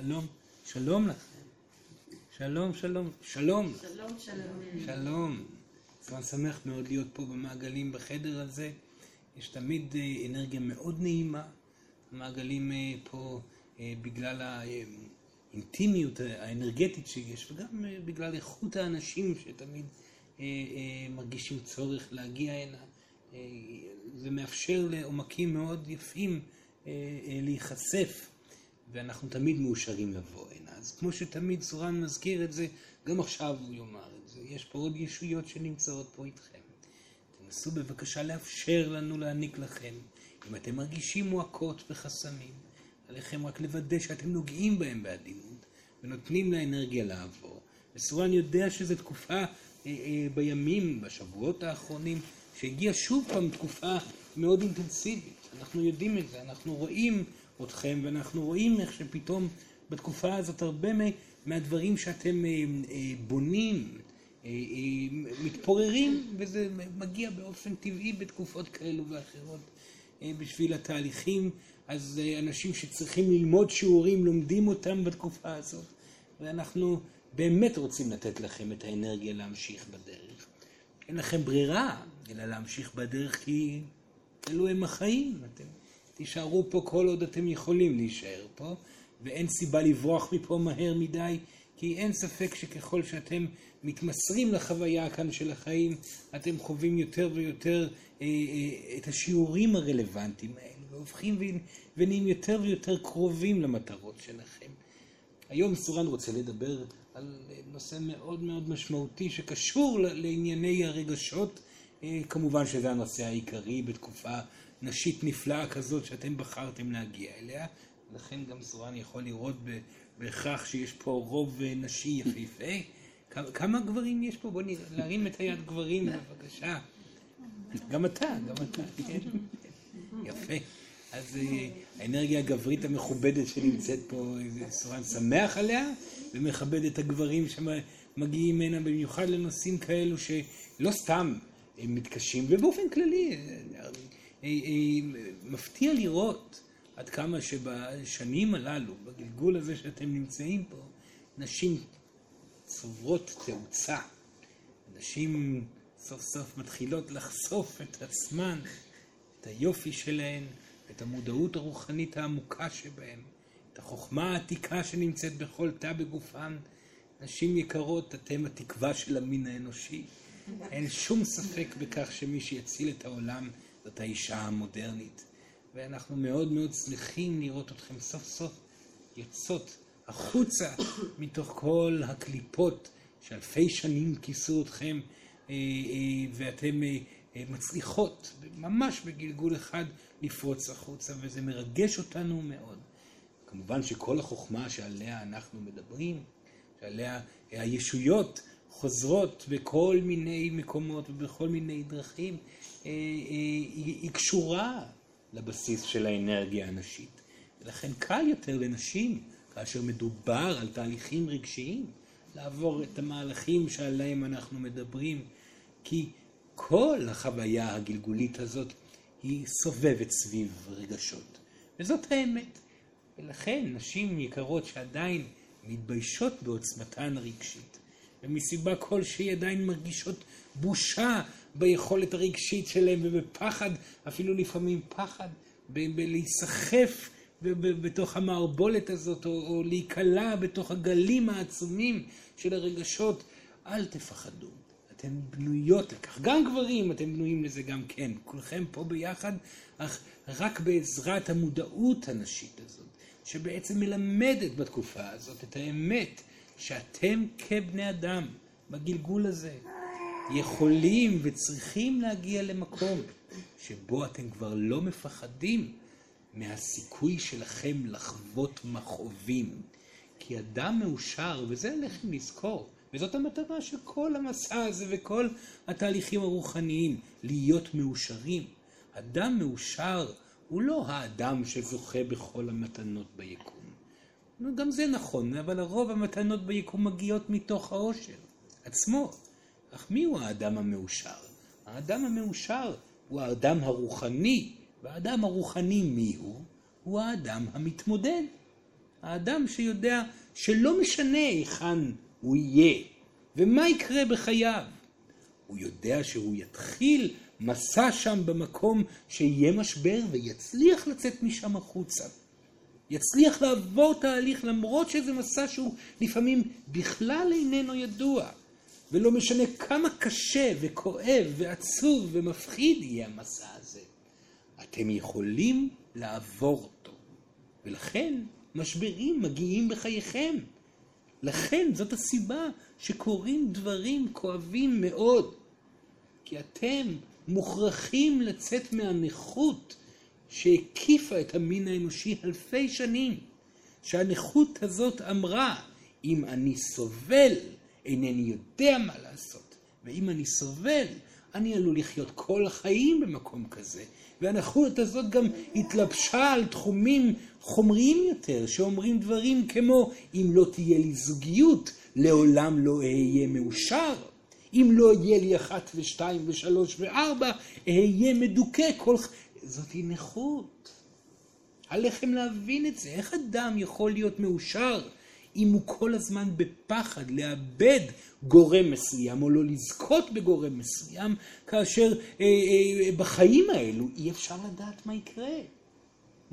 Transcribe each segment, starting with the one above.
שלום, שלום לכם. שלום, שלום, שלום. שלום, שלום. שלום. אני שמח מאוד להיות פה במעגלים בחדר הזה. יש תמיד אה, אנרגיה מאוד נעימה. המעגלים אה, פה אה, בגלל האינטימיות האנרגטית שיש, וגם בגלל איכות האנשים שתמיד מרגישים צורך להגיע הנה. זה מאפשר לעומקים מאוד יפים להיחשף, ואנחנו תמיד מאושרים לבוא הנה. אז כמו שתמיד סורן מזכיר את זה, גם עכשיו הוא יאמר את זה. יש פה עוד ישויות שנמצאות פה איתכם. תנסו בבקשה לאפשר לנו להעניק לכם. אם אתם מרגישים מועקות וחסמים, עליכם רק לוודא שאתם נוגעים בהם בעדינות ונותנים לאנרגיה לעבור. וסורן יודע שזו תקופה אה, אה, בימים, בשבועות האחרונים, שהגיעה שוב פעם תקופה מאוד אינטנסיבית. אנחנו יודעים את זה, אנחנו רואים אתכם ואנחנו רואים איך שפתאום בתקופה הזאת הרבה מהדברים שאתם אה, אה, בונים, אה, מתפוררים, וזה מגיע באופן טבעי בתקופות כאלו ואחרות בשביל התהליכים. אז אנשים שצריכים ללמוד שיעורים לומדים אותם בתקופה הזאת, ואנחנו באמת רוצים לתת לכם את האנרגיה להמשיך בדרך. אין לכם ברירה אלא להמשיך בדרך כי אלו הם החיים. אתם תישארו פה כל עוד אתם יכולים להישאר פה. ואין סיבה לברוח מפה מהר מדי, כי אין ספק שככל שאתם מתמסרים לחוויה כאן של החיים, אתם חווים יותר ויותר אה, אה, את השיעורים הרלוונטיים האלה, והופכים ונהיים יותר ויותר קרובים למטרות שלכם. היום סורן רוצה לדבר על נושא מאוד מאוד משמעותי שקשור לענייני הרגשות, אה, כמובן שזה הנושא העיקרי בתקופה נשית נפלאה כזאת שאתם בחרתם להגיע אליה, לכן גם סורן יכול לראות בהכרח שיש פה רוב נשי יפהפה. כמה גברים יש פה? בוא נראה, להרים את היד גברים בבקשה. גם אתה, גם אתה, כן. יפה. אז אה, האנרגיה הגברית המכובדת שנמצאת פה, סורן שמח עליה, ומכבד את הגברים שמגיעים הנה במיוחד לנושאים כאלו שלא סתם הם מתקשים, ובאופן כללי, אה, אה, מפתיע לראות עד כמה שבשנים הללו, בגלגול הזה שאתם נמצאים פה, נשים צוברות תאוצה. נשים סוף סוף מתחילות לחשוף את עצמן, את היופי שלהן, את המודעות הרוחנית העמוקה שבהן, את החוכמה העתיקה שנמצאת בכל תא בגופן. נשים יקרות, אתם התקווה של המין האנושי. אין שום ספק בכך שמי שיציל את העולם זאת האישה המודרנית. ואנחנו מאוד מאוד שמחים לראות אתכם סוף סוף יוצאות החוצה מתוך כל הקליפות שאלפי שנים כיסו אתכם אה, אה, ואתם אה, מצליחות ממש בגלגול אחד לפרוץ החוצה וזה מרגש אותנו מאוד. כמובן שכל החוכמה שעליה אנחנו מדברים, שעליה הישויות חוזרות בכל מיני מקומות ובכל מיני דרכים, היא קשורה לבסיס של האנרגיה הנשית. ולכן קל יותר לנשים, כאשר מדובר על תהליכים רגשיים, לעבור את המהלכים שעליהם אנחנו מדברים, כי כל החוויה הגלגולית הזאת היא סובבת סביב רגשות. וזאת האמת. ולכן נשים יקרות שעדיין מתביישות בעוצמתן הרגשית, ומסיבה כלשהי עדיין מרגישות בושה ביכולת הרגשית שלהם ובפחד, אפילו לפעמים פחד, בלהיסחף בתוך המערבולת הזאת, או, או להיקלע בתוך הגלים העצומים של הרגשות. אל תפחדו, אתן בנויות לכך. גם גברים, אתם בנויים לזה גם כן. כולכם פה ביחד, אך רק בעזרת המודעות הנשית הזאת, שבעצם מלמדת בתקופה הזאת את האמת שאתם כבני אדם, בגלגול הזה, יכולים וצריכים להגיע למקום שבו אתם כבר לא מפחדים מהסיכוי שלכם לחוות מכאובים. כי אדם מאושר, וזה עליכם לזכור, וזאת המטרה של כל המסע הזה וכל התהליכים הרוחניים, להיות מאושרים. אדם מאושר הוא לא האדם שזוכה בכל המתנות ביקום. גם זה נכון, אבל הרוב המתנות ביקום מגיעות מתוך העושר עצמו. אך מי הוא האדם המאושר? האדם המאושר הוא האדם הרוחני, והאדם הרוחני מי הוא? הוא האדם המתמודד. האדם שיודע שלא משנה היכן הוא יהיה ומה יקרה בחייו. הוא יודע שהוא יתחיל מסע שם במקום שיהיה משבר ויצליח לצאת משם החוצה. יצליח לעבור תהליך למרות שזה מסע שהוא לפעמים בכלל איננו ידוע. ולא משנה כמה קשה וכואב ועצוב ומפחיד יהיה המסע הזה. אתם יכולים לעבור אותו. ולכן משברים מגיעים בחייכם. לכן זאת הסיבה שקורים דברים כואבים מאוד. כי אתם מוכרחים לצאת מהנכות שהקיפה את המין האנושי אלפי שנים. שהנכות הזאת אמרה, אם אני סובל, אינני יודע מה לעשות. ואם אני סובל, אני עלול לחיות כל החיים במקום כזה. והנכות הזאת גם התלבשה על תחומים חומריים יותר, שאומרים דברים כמו, אם לא תהיה לי זוגיות, לעולם לא אהיה מאושר. אם לא יהיה לי אחת ושתיים ושלוש וארבע, אהיה מדוכא כל... זאתי נכות. עליכם להבין את זה. איך אדם יכול להיות מאושר אם הוא כל הזמן בפחד לאבד גורם מסוים או לא לזכות בגורם מסוים, כאשר אה, אה, בחיים האלו אי אפשר לדעת מה יקרה.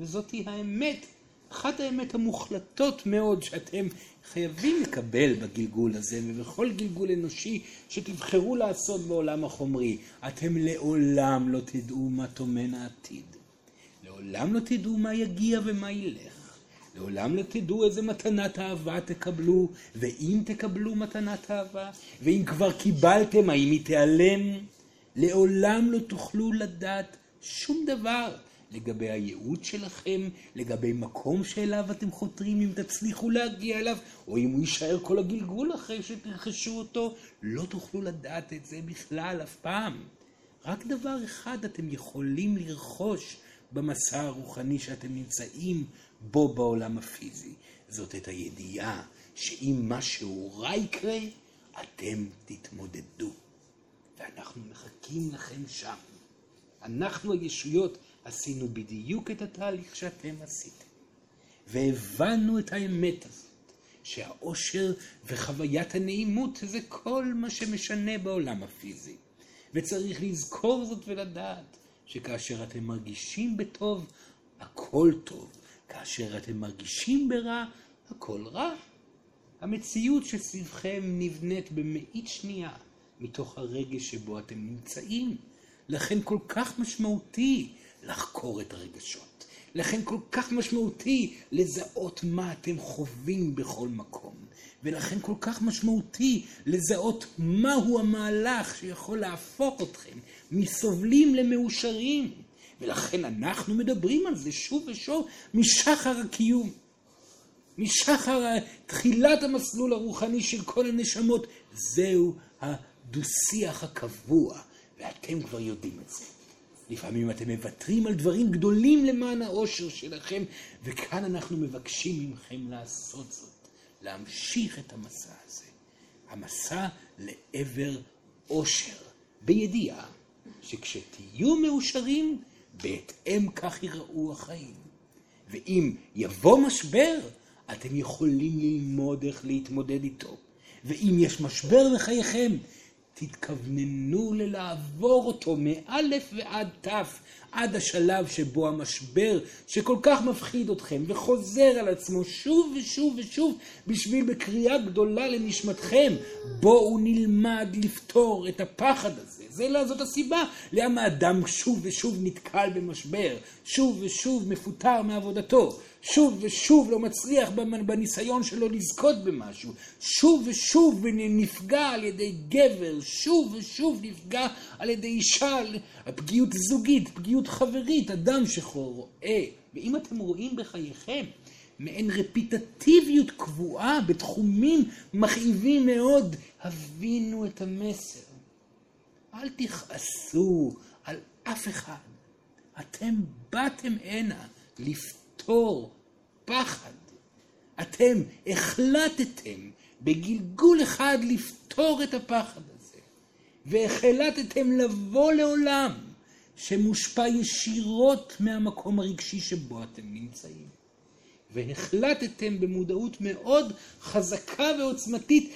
וזאתי האמת, אחת האמת המוחלטות מאוד שאתם חייבים לקבל בגלגול הזה ובכל גלגול אנושי שתבחרו לעשות בעולם החומרי. אתם לעולם לא תדעו מה טומן העתיד. לעולם לא תדעו מה יגיע ומה ילך. לעולם לא תדעו איזה מתנת אהבה תקבלו, ואם תקבלו מתנת אהבה, ואם כבר קיבלתם, האם היא תיעלם. לעולם לא תוכלו לדעת שום דבר. לגבי הייעוד שלכם, לגבי מקום שאליו אתם חותרים, אם תצליחו להגיע אליו, או אם הוא יישאר כל הגלגול אחרי שתרכשו אותו, לא תוכלו לדעת את זה בכלל אף פעם. רק דבר אחד אתם יכולים לרכוש במסע הרוחני שאתם נמצאים בו בעולם הפיזי. זאת את הידיעה שאם משהו רע יקרה, אתם תתמודדו. ואנחנו מחכים לכם שם. אנחנו הישויות עשינו בדיוק את התהליך שאתם עשיתם. והבנו את האמת הזאת, שהאושר וחוויית הנעימות זה כל מה שמשנה בעולם הפיזי. וצריך לזכור זאת ולדעת שכאשר אתם מרגישים בטוב, הכל טוב. כאשר אתם מרגישים ברע, הכל רע. המציאות שסביבכם נבנית במאית שנייה מתוך הרגש שבו אתם נמצאים. לכן כל כך משמעותי לחקור את הרגשות. לכן כל כך משמעותי לזהות מה אתם חווים בכל מקום. ולכן כל כך משמעותי לזהות מהו המהלך שיכול להפוך אתכם מסובלים למאושרים. ולכן אנחנו מדברים על זה שוב ושוב משחר הקיום. משחר תחילת המסלול הרוחני של כל הנשמות. זהו הדו-שיח הקבוע, ואתם כבר יודעים את זה. לפעמים אתם מוותרים על דברים גדולים למען האושר שלכם, וכאן אנחנו מבקשים מכם לעשות זאת, להמשיך את המסע הזה. המסע לעבר אושר, בידיעה שכשתהיו מאושרים, בהתאם כך יראו החיים. ואם יבוא משבר, אתם יכולים ללמוד איך להתמודד איתו. ואם יש משבר בחייכם, תתכווננו ללעבור אותו מאלף ועד תף, עד השלב שבו המשבר שכל כך מפחיד אתכם וחוזר על עצמו שוב ושוב ושוב בשביל בקריאה גדולה לנשמתכם, בואו נלמד לפתור את הפחד הזה. זה, לא, זאת הסיבה למה אדם שוב ושוב נתקל במשבר, שוב ושוב מפוטר מעבודתו, שוב ושוב לא מצליח בניסיון שלו לזכות במשהו, שוב ושוב נפגע על ידי גבר, שוב ושוב נפגע על ידי אישה, פגיעות זוגית, פגיעות חברית, אדם שרואה, ואם אתם רואים בחייכם מעין רפיטטיביות קבועה בתחומים מכאיבים מאוד, הבינו את המסר. אל תכעסו על אף אחד. אתם באתם הנה לפתור פחד. אתם החלטתם בגלגול אחד לפתור את הפחד הזה, והחלטתם לבוא לעולם שמושפע ישירות מהמקום הרגשי שבו אתם נמצאים. והחלטתם במודעות מאוד חזקה ועוצמתית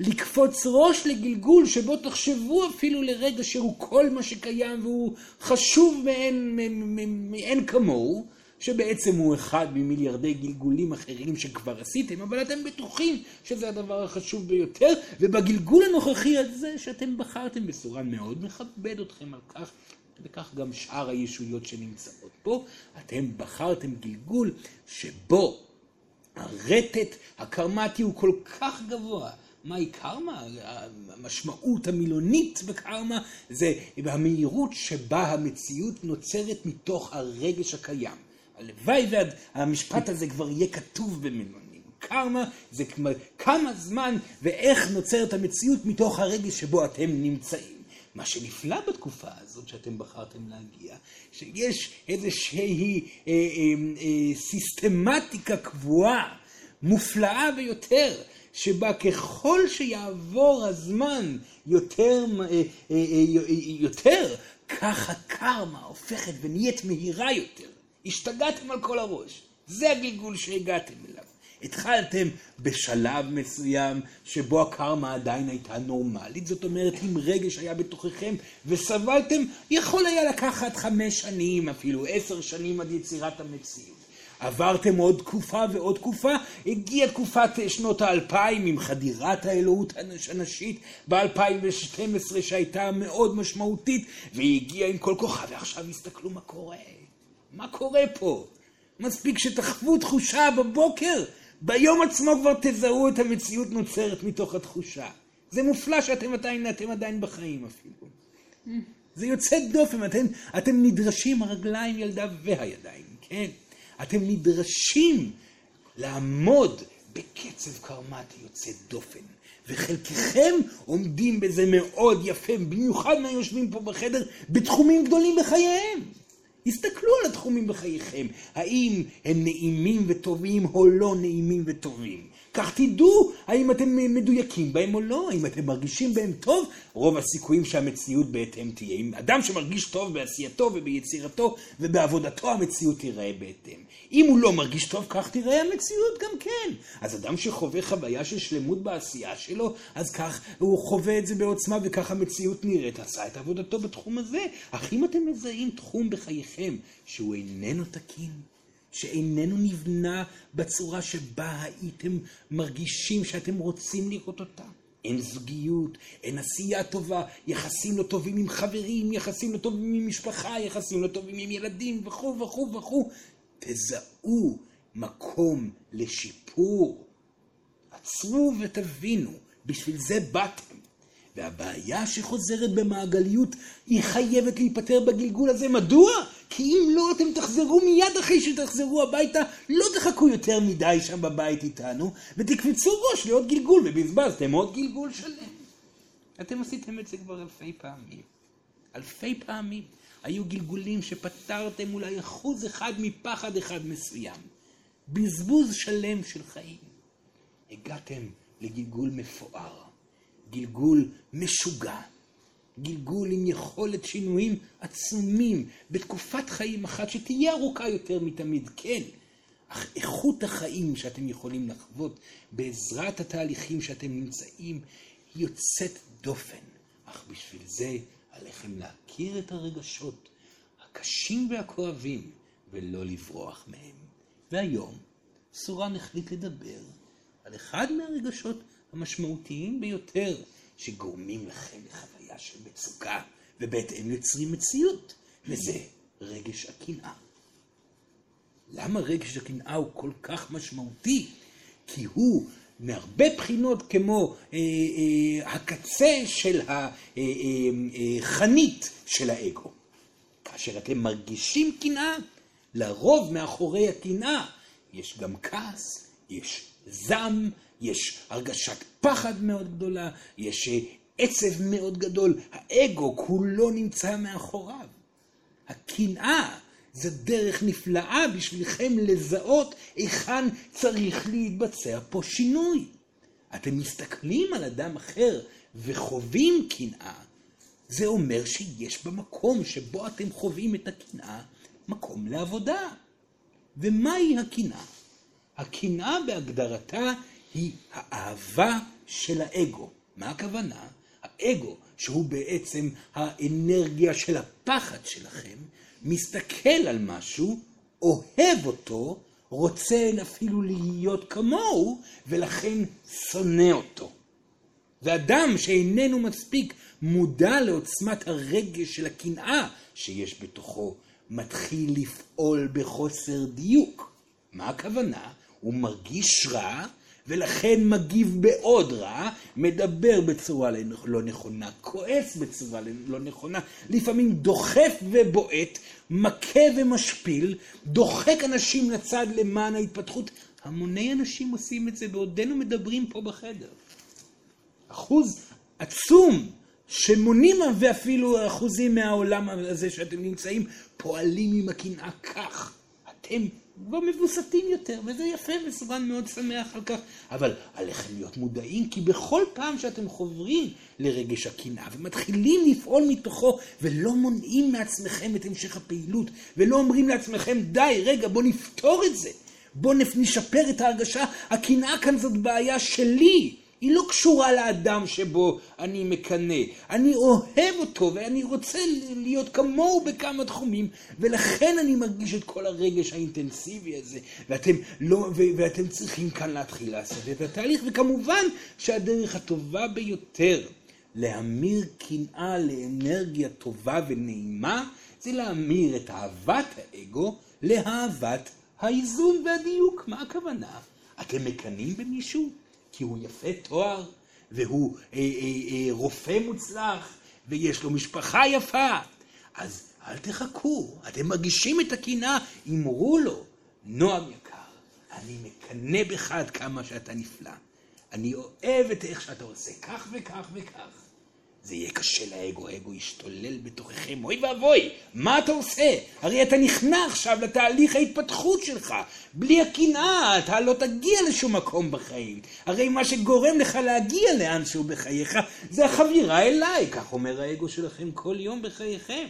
לקפוץ ראש לגלגול שבו תחשבו אפילו לרגע שהוא כל מה שקיים והוא חשוב מאין, מאין כמוהו, שבעצם הוא אחד ממיליארדי גלגולים אחרים שכבר עשיתם, אבל אתם בטוחים שזה הדבר החשוב ביותר, ובגלגול הנוכחי הזה שאתם בחרתם בסורן מאוד מכבד אתכם על כך, וכך גם שאר הישויות שנמצאות פה, אתם בחרתם גלגול שבו הרטט הקרמטי הוא כל כך גבוה. מהי קרמה? המשמעות המילונית בקרמה זה המהירות שבה המציאות נוצרת מתוך הרגש הקיים. הלוואי והמשפט הזה כבר יהיה כתוב במילונים. קרמה זה כמה זמן ואיך נוצרת המציאות מתוך הרגש שבו אתם נמצאים. מה שנפלא בתקופה הזאת שאתם בחרתם להגיע, שיש איזושהי אה, אה, אה, סיסטמטיקה קבועה, מופלאה ביותר, שבה ככל שיעבור הזמן יותר, אה, אה, אה, יותר, כך הקרמה הופכת ונהיית מהירה יותר. השתגעתם על כל הראש. זה הגלגול שהגעתם אליו. התחלתם בשלב מסוים שבו הקרמה עדיין הייתה נורמלית, זאת אומרת אם רגש היה בתוככם וסבלתם, יכול היה לקחת חמש שנים, אפילו עשר שנים עד יצירת המציאות. עברתם עוד תקופה ועוד תקופה, הגיעה תקופת שנות האלפיים עם חדירת האלוהות הנשית ב-2012 שהייתה מאוד משמעותית, והיא הגיעה עם כל כוחה, ועכשיו הסתכלו מה קורה. מה קורה פה? מספיק שתחוו תחושה בבוקר, ביום עצמו כבר תזהו את המציאות נוצרת מתוך התחושה. זה מופלא שאתם עדיין, אתם עדיין בחיים אפילו. זה יוצא דופן, אתם, אתם נדרשים, הרגליים, ילדה והידיים, כן? אתם נדרשים לעמוד בקצב קרמטי יוצא דופן. וחלקכם עומדים בזה מאוד יפה, במיוחד מהיושבים פה בחדר, בתחומים גדולים בחייהם. הסתכלו על התחומים בחייכם, האם הם נעימים וטובים או לא נעימים וטובים. כך תדעו האם אתם מדויקים בהם או לא, האם אתם מרגישים בהם טוב, רוב הסיכויים שהמציאות בהתאם תהיה. אם אדם שמרגיש טוב בעשייתו וביצירתו ובעבודתו, המציאות תיראה בהתאם. אם הוא לא מרגיש טוב, כך תיראה המציאות גם כן. אז אדם שחווה חוויה של שלמות בעשייה שלו, אז כך הוא חווה את זה בעוצמה וכך המציאות נראית. עשה את עבודתו בתחום הזה. אך אם אתם מזהים תחום בחייכם שהוא איננו תקין, שאיננו נבנה בצורה שבה הייתם מרגישים שאתם רוצים לראות אותה. אין זוגיות, אין עשייה טובה, יחסים לא טובים עם חברים, יחסים לא טובים עם משפחה, יחסים לא טובים עם ילדים וכו' וכו' וכו'. תזהו מקום לשיפור. עצרו ותבינו, בשביל זה באתם. והבעיה שחוזרת במעגליות היא חייבת להיפטר בגלגול הזה. מדוע? כי אם לא, אתם תחזרו מיד אחרי שתחזרו הביתה, לא תחכו יותר מדי שם בבית איתנו, ותקפצו ראש לעוד גלגול, ובזבזתם עוד גלגול שלם. אתם עשיתם את זה כבר אלפי פעמים. אלפי פעמים. היו גלגולים שפתרתם אולי אחוז אחד מפחד אחד מסוים. בזבוז שלם של חיים. הגעתם לגלגול מפואר, גלגול משוגע, גלגול עם יכולת שינויים עצומים בתקופת חיים אחת שתהיה ארוכה יותר מתמיד, כן. אך איכות החיים שאתם יכולים לחוות בעזרת התהליכים שאתם נמצאים היא יוצאת דופן. אך בשביל זה עליכם להכיר את הרגשות הקשים והכואבים ולא לברוח מהם. והיום סורן החליט לדבר על אחד מהרגשות המשמעותיים ביותר שגורמים לכם לחוויה של מצוקה ובהתאם יוצרים מציאות, וזה רגש הקנאה. למה רגש הקנאה הוא כל כך משמעותי? כי הוא מהרבה בחינות כמו אה, אה, הקצה של החנית אה, אה, של האגו. כאשר אתם מרגישים קנאה, לרוב מאחורי הקנאה יש גם כעס, יש זעם, יש הרגשת פחד מאוד גדולה, יש אה, עצב מאוד גדול, האגו כולו נמצא מאחוריו. הקנאה זה דרך נפלאה בשבילכם לזהות היכן צריך להתבצע פה שינוי. אתם מסתכלים על אדם אחר וחווים קנאה, זה אומר שיש במקום שבו אתם חווים את הקנאה מקום לעבודה. ומהי הקנאה? הקנאה בהגדרתה היא האהבה של האגו. מה הכוונה? האגו, שהוא בעצם האנרגיה של הפחד שלכם, מסתכל על משהו, אוהב אותו, רוצה אפילו להיות כמוהו, ולכן שונא אותו. ואדם שאיננו מספיק מודע לעוצמת הרגש של הקנאה שיש בתוכו, מתחיל לפעול בחוסר דיוק. מה הכוונה? הוא מרגיש רע, ולכן מגיב בעוד רע, מדבר בצורה לא נכונה, כועס בצורה לא נכונה, לפעמים דוחף ובועט, מכה ומשפיל, דוחק אנשים לצד למען ההתפתחות. המוני אנשים עושים את זה בעודנו מדברים פה בחדר. אחוז עצום שמונים ואפילו אחוזים מהעולם הזה שאתם נמצאים פועלים עם הקנאה כך. אתם כבר מבוסתים יותר, וזה יפה וסורן מאוד שמח על כך. אבל עליכם להיות מודעים, כי בכל פעם שאתם חוברים לרגש הקנאה ומתחילים לפעול מתוכו, ולא מונעים מעצמכם את המשך הפעילות, ולא אומרים לעצמכם, די, רגע, בוא נפתור את זה. בוא נשפר את ההרגשה, הקנאה כאן זאת בעיה שלי. היא לא קשורה לאדם שבו אני מקנא. אני אוהב אותו ואני רוצה להיות כמוהו בכמה תחומים, ולכן אני מרגיש את כל הרגש האינטנסיבי הזה, ואתם, לא, ו, ואתם צריכים כאן להתחיל לעשות את התהליך, וכמובן שהדרך הטובה ביותר להמיר קנאה לאנרגיה טובה ונעימה, זה להמיר את אהבת האגו לאהבת האיזון והדיוק. מה הכוונה? אתם מקנאים במישהו? כי הוא יפה תואר, והוא אה, אה, אה, רופא מוצלח, ויש לו משפחה יפה. אז אל תחכו, אתם מרגישים את הקנאה, אמרו לו, נועם יקר, אני מקנא בך עד כמה שאתה נפלא. אני אוהב את איך שאתה עושה כך וכך וכך. זה יהיה קשה לאגו, האגו ישתולל בתוככם, אוי ואבוי, מה אתה עושה? הרי אתה נכנע עכשיו לתהליך ההתפתחות שלך. בלי הקנאה אתה לא תגיע לשום מקום בחיים. הרי מה שגורם לך להגיע לאנשהו בחייך זה החבירה אליי, כך אומר האגו שלכם כל יום בחייכם.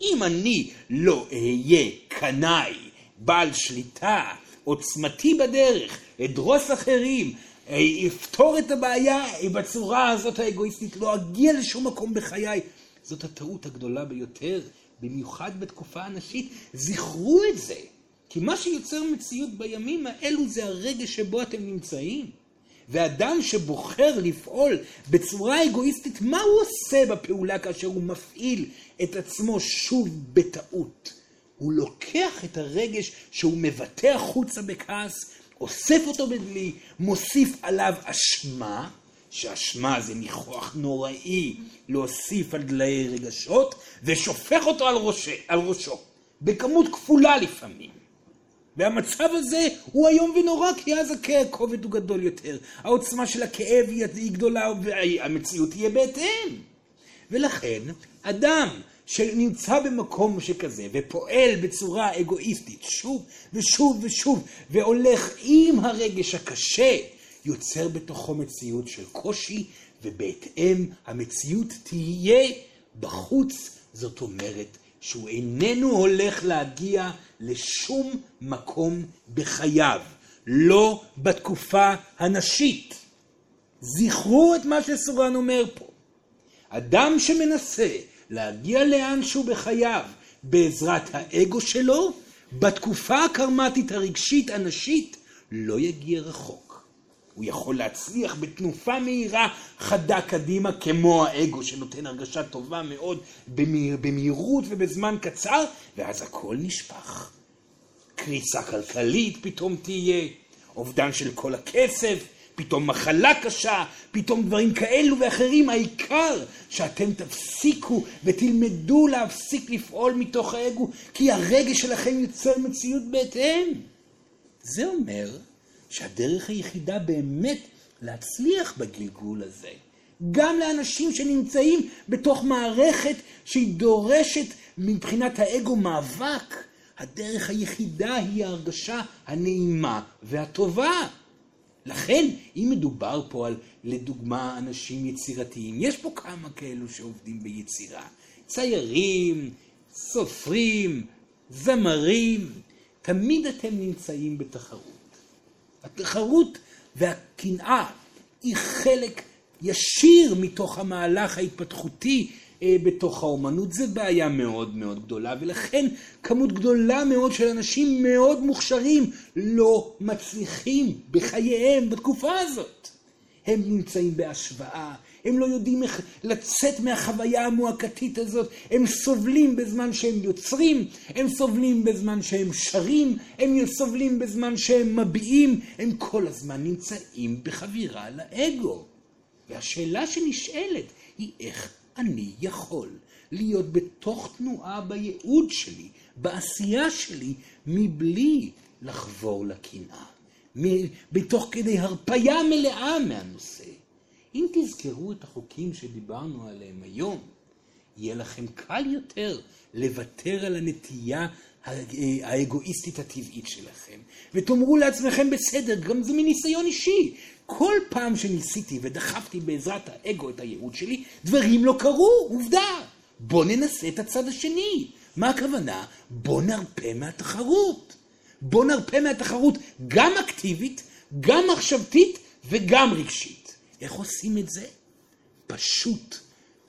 אם אני לא אהיה קנאי, בעל שליטה, עוצמתי בדרך, אדרוס אחרים, יפתור את הבעיה בצורה הזאת האגואיסטית, לא אגיע לשום מקום בחיי. זאת הטעות הגדולה ביותר, במיוחד בתקופה הנשית. זכרו את זה, כי מה שיוצר מציאות בימים האלו זה הרגע שבו אתם נמצאים. ואדם שבוחר לפעול בצורה אגואיסטית, מה הוא עושה בפעולה כאשר הוא מפעיל את עצמו שוב בטעות? הוא לוקח את הרגש שהוא מבטא החוצה בכעס אוסף אותו בדלי, מוסיף עליו אשמה, שאשמה זה ניחוח נוראי להוסיף על דלי רגשות, ושופך אותו על, ראשי, על ראשו, בכמות כפולה לפעמים. והמצב הזה הוא איום ונורא, כי אז הכובד הוא גדול יותר. העוצמה של הכאב היא גדולה והמציאות תהיה בהתאם. ולכן, אדם שנמצא במקום שכזה ופועל בצורה אגואיסטית שוב ושוב ושוב והולך עם הרגש הקשה, יוצר בתוכו מציאות של קושי ובהתאם המציאות תהיה בחוץ, זאת אומרת שהוא איננו הולך להגיע לשום מקום בחייו, לא בתקופה הנשית. זכרו את מה שסורן אומר פה. אדם שמנסה להגיע לאנשהו בחייו בעזרת האגו שלו, בתקופה הקרמטית הרגשית הנשית לא יגיע רחוק. הוא יכול להצליח בתנופה מהירה חדה קדימה כמו האגו שנותן הרגשה טובה מאוד במהיר, במהירות ובזמן קצר ואז הכל נשפך. קריסה כלכלית פתאום תהיה, אובדן של כל הכסף, פתאום מחלה קשה, פתאום דברים כאלו ואחרים, העיקר שאתם תפסיקו ותלמדו להפסיק לפעול מתוך האגו, כי הרגש שלכם יוצר מציאות בהתאם. זה אומר שהדרך היחידה באמת להצליח בגלגול הזה, גם לאנשים שנמצאים בתוך מערכת שהיא דורשת מבחינת האגו מאבק, הדרך היחידה היא ההרגשה הנעימה והטובה. לכן, אם מדובר פה על, לדוגמה, אנשים יצירתיים, יש פה כמה כאלו שעובדים ביצירה. ציירים, סופרים, זמרים. תמיד אתם נמצאים בתחרות. התחרות והקנאה היא חלק ישיר מתוך המהלך ההתפתחותי בתוך האומנות. זה בעיה מאוד מאוד גדולה, ולכן כמות גדולה מאוד של אנשים מאוד מוכשרים לא מצליחים בחייהם בתקופה הזאת. הם נמצאים בהשוואה, הם לא יודעים איך לצאת מהחוויה המועקתית הזאת, הם סובלים בזמן שהם יוצרים, הם סובלים בזמן שהם שרים, הם סובלים בזמן שהם מביעים, הם כל הזמן נמצאים בחבירה לאגו. והשאלה שנשאלת היא איך אני יכול להיות בתוך תנועה בייעוד שלי, בעשייה שלי, מבלי לחבור לקנאה, בתוך כדי הרפייה מלאה מהנושא. אם תזכרו את החוקים שדיברנו עליהם היום, יהיה לכם קל יותר לוותר על הנטייה האגואיסטית הטבעית שלכם, ותאמרו לעצמכם בסדר, גם זה מניסיון אישי. כל פעם שניסיתי ודחפתי בעזרת האגו את הייעוד שלי, דברים לא קרו, עובדה. בוא ננסה את הצד השני. מה הכוונה? בוא נרפה מהתחרות. בוא נרפה מהתחרות גם אקטיבית, גם מחשבתית וגם רגשית. איך עושים את זה? פשוט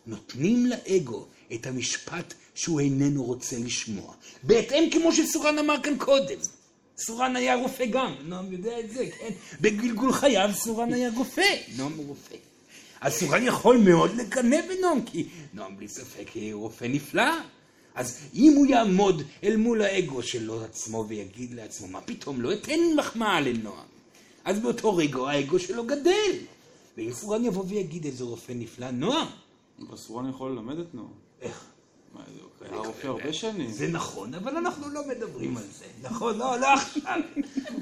נותנים לאגו את המשפט שהוא איננו רוצה לשמוע. בהתאם כמו שסורן אמר כאן קודם. סורן היה רופא גם, נועם יודע את זה, כן? בגלגול חייו סורן היה רופא, נועם רופא. אז סורן יכול מאוד לקנא בנועם, כי נועם בלי ספק רופא נפלא. אז אם הוא יעמוד אל מול האגו שלו עצמו ויגיד לעצמו, מה פתאום, לא אתן מחמאה לנועם. אז באותו רגע האגו שלו גדל. ואם סורן יבוא ויגיד איזה רופא נפלא, נועם. אבל סורן יכול ללמד את נועם. איך? מה, זה היה רופא הרבה שנים. זה נכון, אבל אנחנו לא מדברים על זה. נכון, לא, לא עכשיו.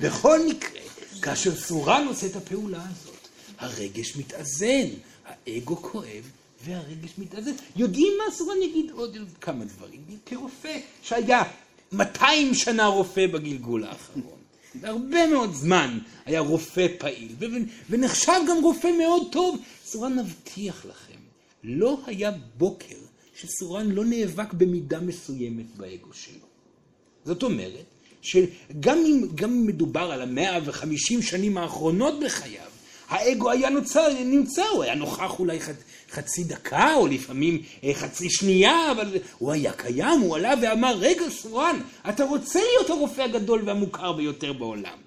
בכל מקרה, כאשר סורן עושה את הפעולה הזאת, הרגש מתאזן, האגו כואב והרגש מתאזן. יודעים מה סורן יגיד עוד כמה דברים. כרופא שהיה 200 שנה רופא בגלגול האחרון. והרבה מאוד זמן היה רופא פעיל, ונחשב גם רופא מאוד טוב. סורן נבטיח לכם, לא היה בוקר שסורן לא נאבק במידה מסוימת באגו שלו. זאת אומרת, שגם אם גם מדובר על המאה וחמישים שנים האחרונות בחייו, האגו היה נוצר, נמצא, הוא היה נוכח אולי ח, חצי דקה, או לפעמים אה, חצי שנייה, אבל הוא היה קיים, הוא עלה ואמר, רגע סורן, אתה רוצה להיות הרופא הגדול והמוכר ביותר בעולם.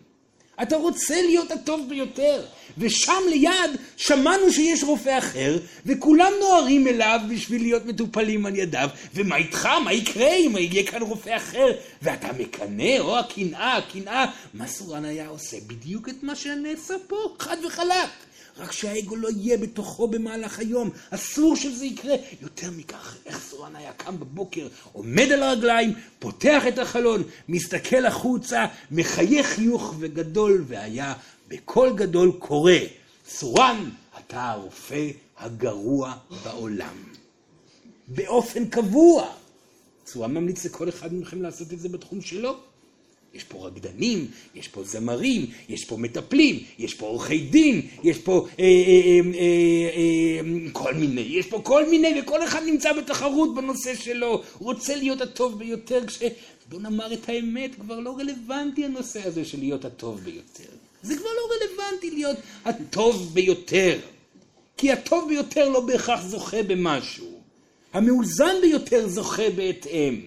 אתה רוצה להיות הטוב ביותר. ושם ליד שמענו שיש רופא אחר, וכולם נוהרים אליו בשביל להיות מטופלים על ידיו. ומה איתך? מה יקרה אם יהיה כאן רופא אחר? ואתה מקנא, או הקנאה, הקנאה. מה סורן היה עושה? בדיוק את מה שנעשה פה, חד וחלק. רק שהאגו לא יהיה בתוכו במהלך היום, אסור שזה יקרה. יותר מכך, איך סורן היה קם בבוקר, עומד על הרגליים, פותח את החלון, מסתכל החוצה, מחייך חיוך וגדול, והיה בקול גדול קורא, סורן, אתה הרופא הגרוע בעולם. באופן קבוע. סורן ממליץ לכל אחד מכם לעשות את זה בתחום שלו. יש פה רקדנים, יש פה זמרים, יש פה מטפלים, יש פה עורכי דין, יש פה אה, אה, אה, אה, כל מיני, יש פה כל מיני, וכל אחד נמצא בתחרות בנושא שלו, הוא רוצה להיות הטוב ביותר, כש... בוא נאמר את האמת, כבר לא רלוונטי הנושא הזה של להיות הטוב ביותר. זה כבר לא רלוונטי להיות הטוב ביותר. כי הטוב ביותר לא בהכרח זוכה במשהו. המאוזן ביותר זוכה בהתאם.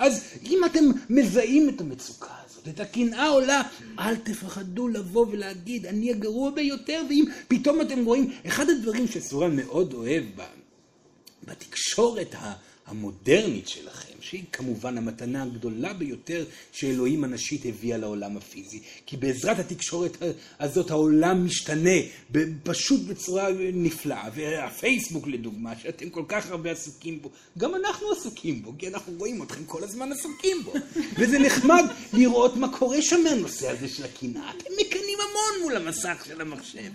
אז אם אתם מזהים את המצוקה הזאת, את הקנאה עולה, אל תפחדו לבוא ולהגיד, אני הגרוע ביותר, ואם פתאום אתם רואים, אחד הדברים שסורן מאוד אוהב בתקשורת המודרנית שלכם, שהיא כמובן המתנה הגדולה ביותר שאלוהים הנשית הביאה לעולם הפיזי. כי בעזרת התקשורת הזאת העולם משתנה פשוט בצורה נפלאה. והפייסבוק לדוגמה, שאתם כל כך הרבה עסוקים בו, גם אנחנו עסוקים בו, כי אנחנו רואים אתכם כל הזמן עסוקים בו. וזה נחמד לראות מה קורה שם מהנושא הזה של הקנאה. אתם מקנאים המון מול המסך של המחשב.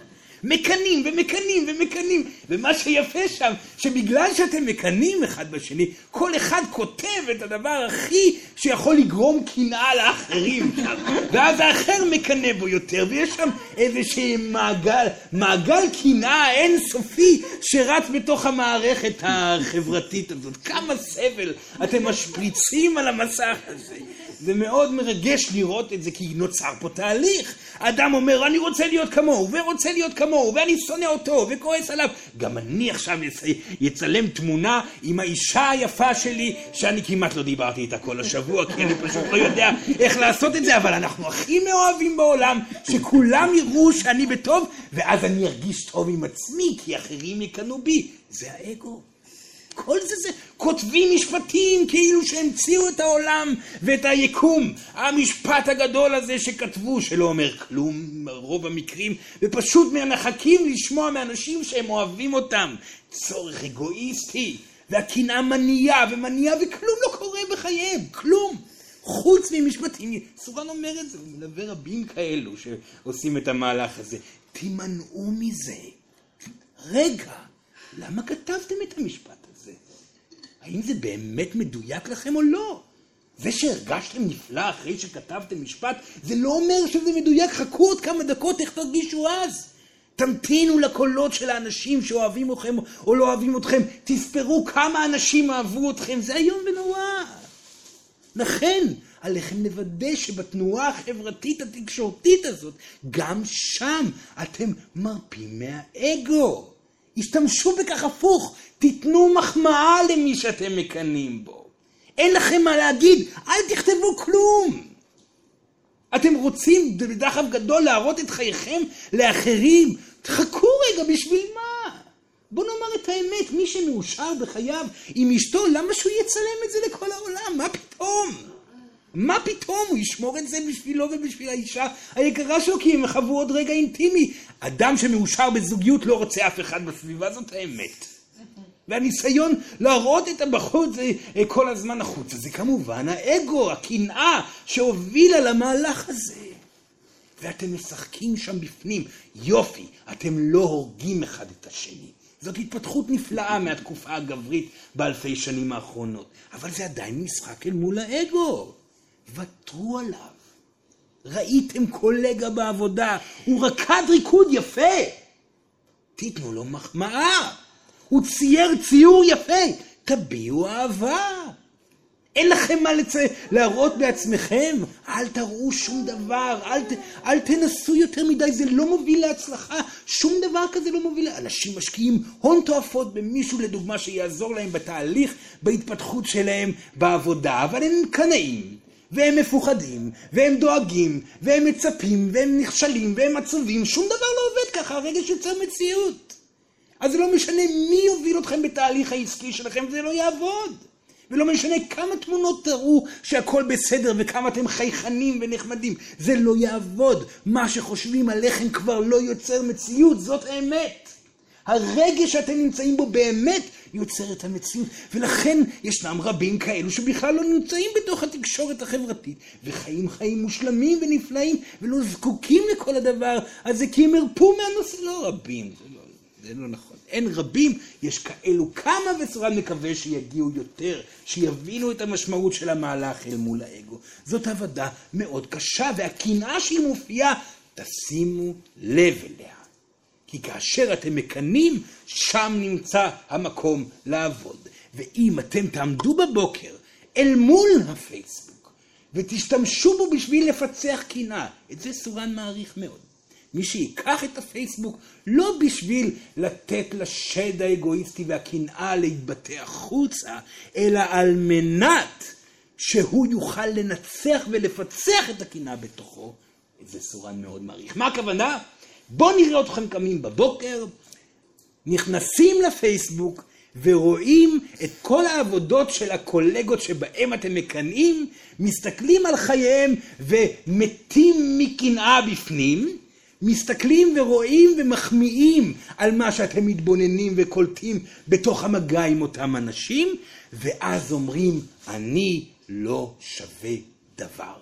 מקנאים ומקנאים ומקנאים. ומה שיפה שם, שבגלל שאתם מקנאים אחד בשני, כל אחד כותב את הדבר הכי שיכול לגרום קנאה לאחרים שם. ואז האחר מקנא בו יותר, ויש שם איזשהו מעגל, מעגל קנאה אינסופי שרץ בתוך המערכת החברתית הזאת. כמה סבל אתם משפריצים על המסך הזה. זה מאוד מרגש לראות את זה, כי נוצר פה תהליך. האדם אומר, אני רוצה להיות כמוהו, ורוצה להיות כמוהו, ואני שונא אותו, וכועס עליו. גם אני עכשיו אצלם תמונה עם האישה היפה שלי, שאני כמעט לא דיברתי איתה כל השבוע, כי אני פשוט לא יודע איך לעשות את זה, אבל אנחנו הכי מאוהבים בעולם, שכולם יראו שאני בטוב, ואז אני ארגיש טוב עם עצמי, כי אחרים יקנאו בי. זה האגו. כל זה זה, כותבים משפטים כאילו שהמציאו את העולם ואת היקום. המשפט הגדול הזה שכתבו, שלא אומר כלום ברוב המקרים, ופשוט מחכים לשמוע מאנשים שהם אוהבים אותם. צורך אגואיסטי, והקנאה מניעה ומניעה, וכלום לא קורה בחייהם, כלום. חוץ ממשפטים, סורן אומר את זה, הוא מלווה רבים כאלו שעושים את המהלך הזה. תימנעו מזה. רגע, למה כתבתם את המשפט האם זה באמת מדויק לכם או לא? זה שהרגשתם נפלא אחרי שכתבתם משפט, זה לא אומר שזה מדויק, חכו עוד כמה דקות, איך תרגישו אז? תמתינו לקולות של האנשים שאוהבים אתכם או לא אוהבים אתכם, תספרו כמה אנשים אהבו אתכם, זה איום ונורא. לכן, עליכם לוודא שבתנועה החברתית התקשורתית הזאת, גם שם אתם מרפים מהאגו. השתמשו בכך הפוך, תיתנו מחמאה למי שאתם מקנאים בו. אין לכם מה להגיד, אל תכתבו כלום. אתם רוצים בדחף גדול להראות את חייכם לאחרים? תחכו רגע, בשביל מה? בוא נאמר את האמת, מי שמאושר בחייו עם אשתו, למה שהוא יצלם את זה לכל העולם? מה פתאום? מה פתאום? הוא ישמור את זה בשבילו ובשביל האישה היקרה שלו, כי הם חוו עוד רגע אינטימי. אדם שמאושר בזוגיות לא רוצה אף אחד בסביבה, זאת האמת. והניסיון להראות את הבחוץ אה, כל הזמן החוצה, זה כמובן האגו, הקנאה שהובילה למהלך הזה. ואתם משחקים שם בפנים. יופי, אתם לא הורגים אחד את השני. זאת התפתחות נפלאה מהתקופה הגברית באלפי שנים האחרונות. אבל זה עדיין משחק אל מול האגו. ותרו עליו. ראיתם קולגה בעבודה, הוא רקד ריקוד יפה. תיתנו לו מחמאה. הוא צייר ציור יפה, תביעו אהבה. אין לכם מה לצ... להראות בעצמכם, אל תראו שום דבר, אל, ת... אל תנסו יותר מדי, זה לא מוביל להצלחה, שום דבר כזה לא מוביל, אנשים משקיעים הון תועפות במישהו לדוגמה שיעזור להם בתהליך, בהתפתחות שלהם בעבודה, אבל הם קנאים, והם מפוחדים, והם דואגים, והם מצפים, והם נכשלים, והם עצובים, שום דבר לא עובד ככה, הרגע שיוצר מציאות. אז זה לא משנה מי יוביל אתכם בתהליך העסקי שלכם, זה לא יעבוד. ולא משנה כמה תמונות תראו שהכל בסדר וכמה אתם חייכנים ונחמדים, זה לא יעבוד. מה שחושבים עליכם כבר לא יוצר מציאות, זאת האמת. הרגש שאתם נמצאים בו באמת יוצר את המציאות, ולכן ישנם רבים כאלו שבכלל לא נמצאים בתוך התקשורת החברתית, וחיים חיים מושלמים ונפלאים, ולא זקוקים לכל הדבר הזה, כי הם הרפו מהנושא, לא רבים, זה לא, נכון. אין רבים, יש כאלו כמה, וסורן מקווה שיגיעו יותר, שיבינו את המשמעות של המהלך אל מול האגו. זאת עבודה מאוד קשה, והקנאה שהיא מופיעה, תשימו לב אליה. כי כאשר אתם מקנאים, שם נמצא המקום לעבוד. ואם אתם תעמדו בבוקר אל מול הפייסבוק ותשתמשו בו בשביל לפצח קנאה, את זה סורן מעריך מאוד. מי שיקח את הפייסבוק לא בשביל לתת לשד האגואיסטי והקנאה להתבטא החוצה, אלא על מנת שהוא יוכל לנצח ולפצח את הקנאה בתוכו, זה סורן מאוד מעריך. מה הכוונה? בואו נראה אתכם קמים בבוקר, נכנסים לפייסבוק ורואים את כל העבודות של הקולגות שבהם אתם מקנאים, מסתכלים על חייהם ומתים מקנאה בפנים, מסתכלים ורואים ומחמיאים על מה שאתם מתבוננים וקולטים בתוך המגע עם אותם אנשים, ואז אומרים, אני לא שווה דבר.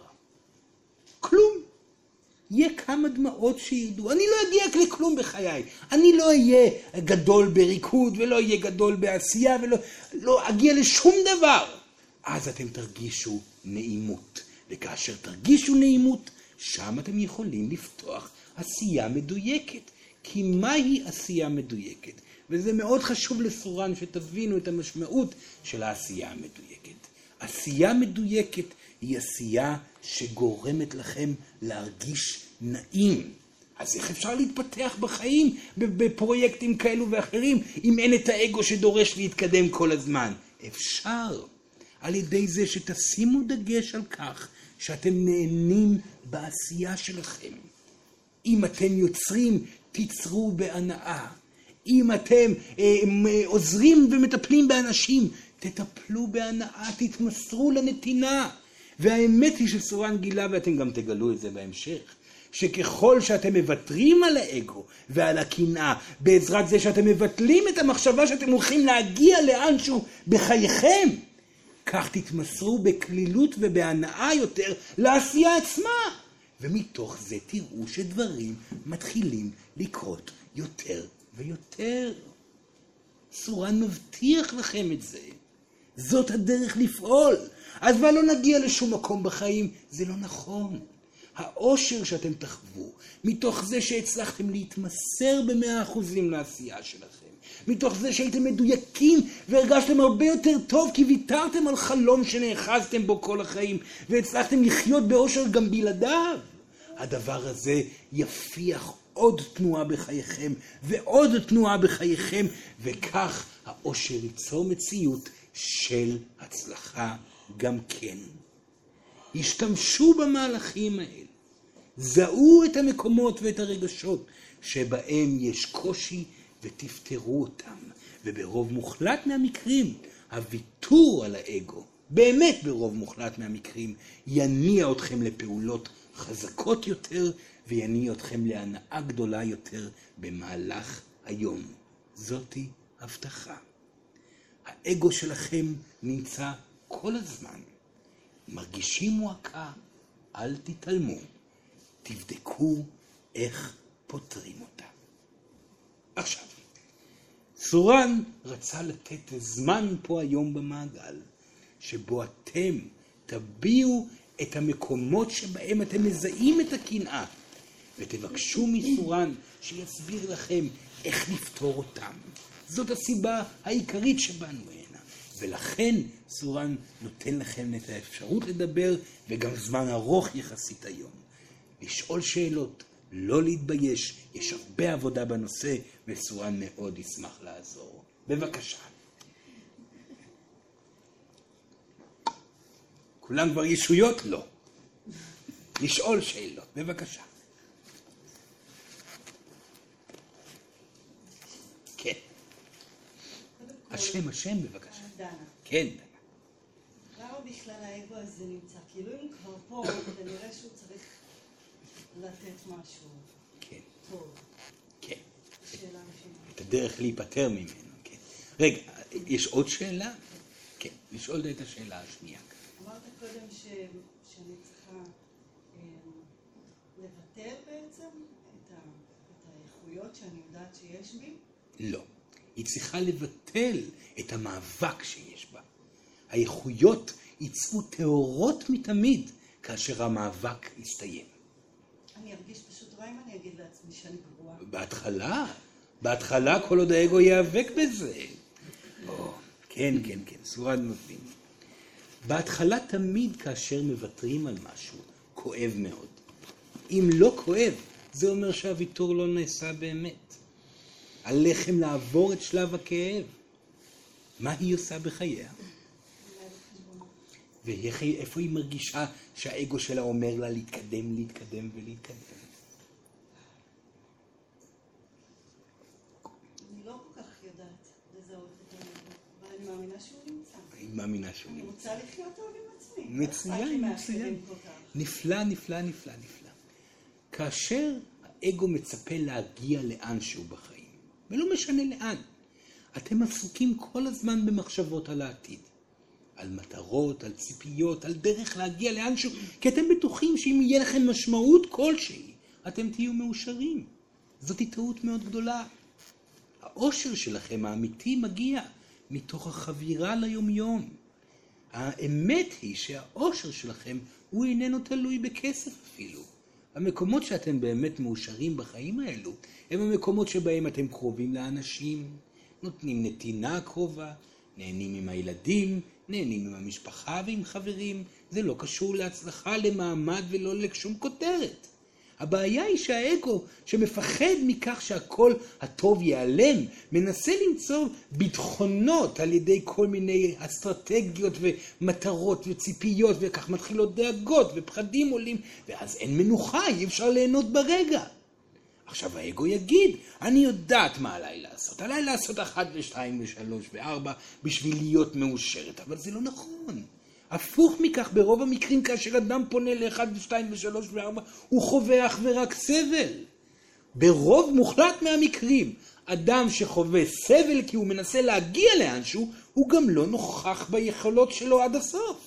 כלום. יהיה כמה דמעות שירדו. אני לא אגיע לכלום בחיי. אני לא אהיה גדול בריקוד, ולא אהיה גדול בעשייה, ולא לא אגיע לשום דבר. אז אתם תרגישו נעימות. וכאשר תרגישו נעימות, שם אתם יכולים לפתוח עשייה מדויקת. כי מהי עשייה מדויקת? וזה מאוד חשוב לסורן שתבינו את המשמעות של העשייה המדויקת. עשייה מדויקת היא עשייה שגורמת לכם להרגיש נעים. אז איך אפשר להתפתח בחיים בפרויקטים כאלו ואחרים, אם אין את האגו שדורש להתקדם כל הזמן? אפשר. על ידי זה שתשימו דגש על כך שאתם נהנים בעשייה שלכם. אם אתם יוצרים, תיצרו בהנאה. אם אתם אה, עוזרים ומטפלים באנשים, תטפלו בהנאה, תתמסרו לנתינה. והאמת היא שסורן גילה, ואתם גם תגלו את זה בהמשך, שככל שאתם מוותרים על האגו ועל הקנאה, בעזרת זה שאתם מבטלים את המחשבה שאתם הולכים להגיע לאנשהו בחייכם, כך תתמסרו בקלילות ובהנאה יותר לעשייה עצמה. ומתוך זה תראו שדברים מתחילים לקרות יותר ויותר. סורן מבטיח לכם את זה. זאת הדרך לפעול. אז מה לא נגיע לשום מקום בחיים? זה לא נכון. האושר שאתם תחוו, מתוך זה שהצלחתם להתמסר במאה אחוזים לעשייה שלכם, מתוך זה שהייתם מדויקים והרגשתם הרבה יותר טוב כי ויתרתם על חלום שנאחזתם בו כל החיים והצלחתם לחיות באושר גם בלעדיו, הדבר הזה יפיח עוד תנועה בחייכם ועוד תנועה בחייכם וכך האושר ייצור מציאות של הצלחה גם כן. השתמשו במהלכים האלה, זהו את המקומות ואת הרגשות שבהם יש קושי ותפתרו אותם. וברוב מוחלט מהמקרים, הוויתור על האגו, באמת ברוב מוחלט מהמקרים, יניע אתכם לפעולות חזקות יותר ויניע אתכם להנאה גדולה יותר במהלך היום. זאתי הבטחה. האגו שלכם נמצא כל הזמן. מרגישים מועקה, אל תתעלמו. תבדקו איך פותרים אותה. עכשיו, סורן רצה לתת זמן פה היום במעגל, שבו אתם תביעו את המקומות שבהם אתם מזהים את הקנאה, ותבקשו מסורן שיסביר לכם איך לפתור אותם. זאת הסיבה העיקרית שבאנו הנה, ולכן סורן נותן לכם את האפשרות לדבר, וגם זמן ארוך יחסית היום. לשאול שאלות, לא להתבייש, יש הרבה עבודה בנושא, וסורן מאוד ישמח לעזור. בבקשה. כולם כבר ישויות? לא. לשאול שאלות, בבקשה. כן. השם, השם, בבקשה. דנה. כן. למה בכלל האגו הזה נמצא? כאילו אם כבר פה, כנראה שהוא צריך לתת משהו כן, טוב. כן. את הדרך להיפטר ממנו, כן. רגע, יש עוד שאלה? כן, לשאול את השאלה השנייה. אמרת קודם ש... שאני צריכה אה, לבטל בעצם את, ה... את האיכויות שאני יודעת שיש בי? לא. היא צריכה לבטל את המאבק שיש בה. האיכויות יצאו טהורות מתמיד כאשר המאבק יסתיים. אני ארגיש פשוט רע אם אני אגיד לעצמי שאני גרועה. בהתחלה, בהתחלה כל עוד האגו ייאבק בזה. או, כן, כן, כן, סורד מבין. בהתחלה תמיד כאשר מוותרים על משהו, כואב מאוד. אם לא כואב, זה אומר שהוויתור לא נעשה באמת. עליכם לעבור את שלב הכאב. מה היא עושה בחייה? ואיפה היא מרגישה שהאגו שלה אומר לה להתקדם, להתקדם ולהתקדם? אני לא כל כך יודעת לזהות את האגו, אבל אני מאמינה שהוא נמצא. היא מאמינה שהוא אני. רוצה לחיות טוב עם עצמי. מצוין, מצוין. נפלא, נפלא, נפלא, נפלא. כאשר האגו מצפה להגיע לאנשהו בחיים, ולא משנה לאן, אתם עסוקים כל הזמן במחשבות על העתיד. על מטרות, על ציפיות, על דרך להגיע לאנשהו, כי אתם בטוחים שאם יהיה לכם משמעות כלשהי, אתם תהיו מאושרים. זאת טעות מאוד גדולה. האושר שלכם האמיתי מגיע מתוך החבירה ליומיום. האמת היא שהאושר שלכם הוא איננו תלוי בכסף אפילו. המקומות שאתם באמת מאושרים בחיים האלו הם המקומות שבהם אתם קרובים לאנשים, נותנים נתינה קרובה, נהנים עם הילדים, נהנים עם המשפחה ועם חברים. זה לא קשור להצלחה, למעמד ולא לשום כותרת. הבעיה היא שהאגו, שמפחד מכך שהכל הטוב ייעלם, מנסה למצוא ביטחונות על ידי כל מיני אסטרטגיות ומטרות וציפיות, וכך מתחילות דאגות ופחדים עולים, ואז אין מנוחה, אי אפשר ליהנות ברגע. עכשיו האגו יגיד, אני יודעת מה עליי לעשות, עליי לעשות אחת ושתיים ושלוש וארבע בשביל להיות מאושרת, אבל זה לא נכון. הפוך מכך, ברוב המקרים כאשר אדם פונה לאחד ושתיים ושלוש וארבע, הוא חווה אך ורק סבל. ברוב מוחלט מהמקרים, אדם שחווה סבל כי הוא מנסה להגיע לאנשהו, הוא גם לא נוכח ביכולות שלו עד הסוף.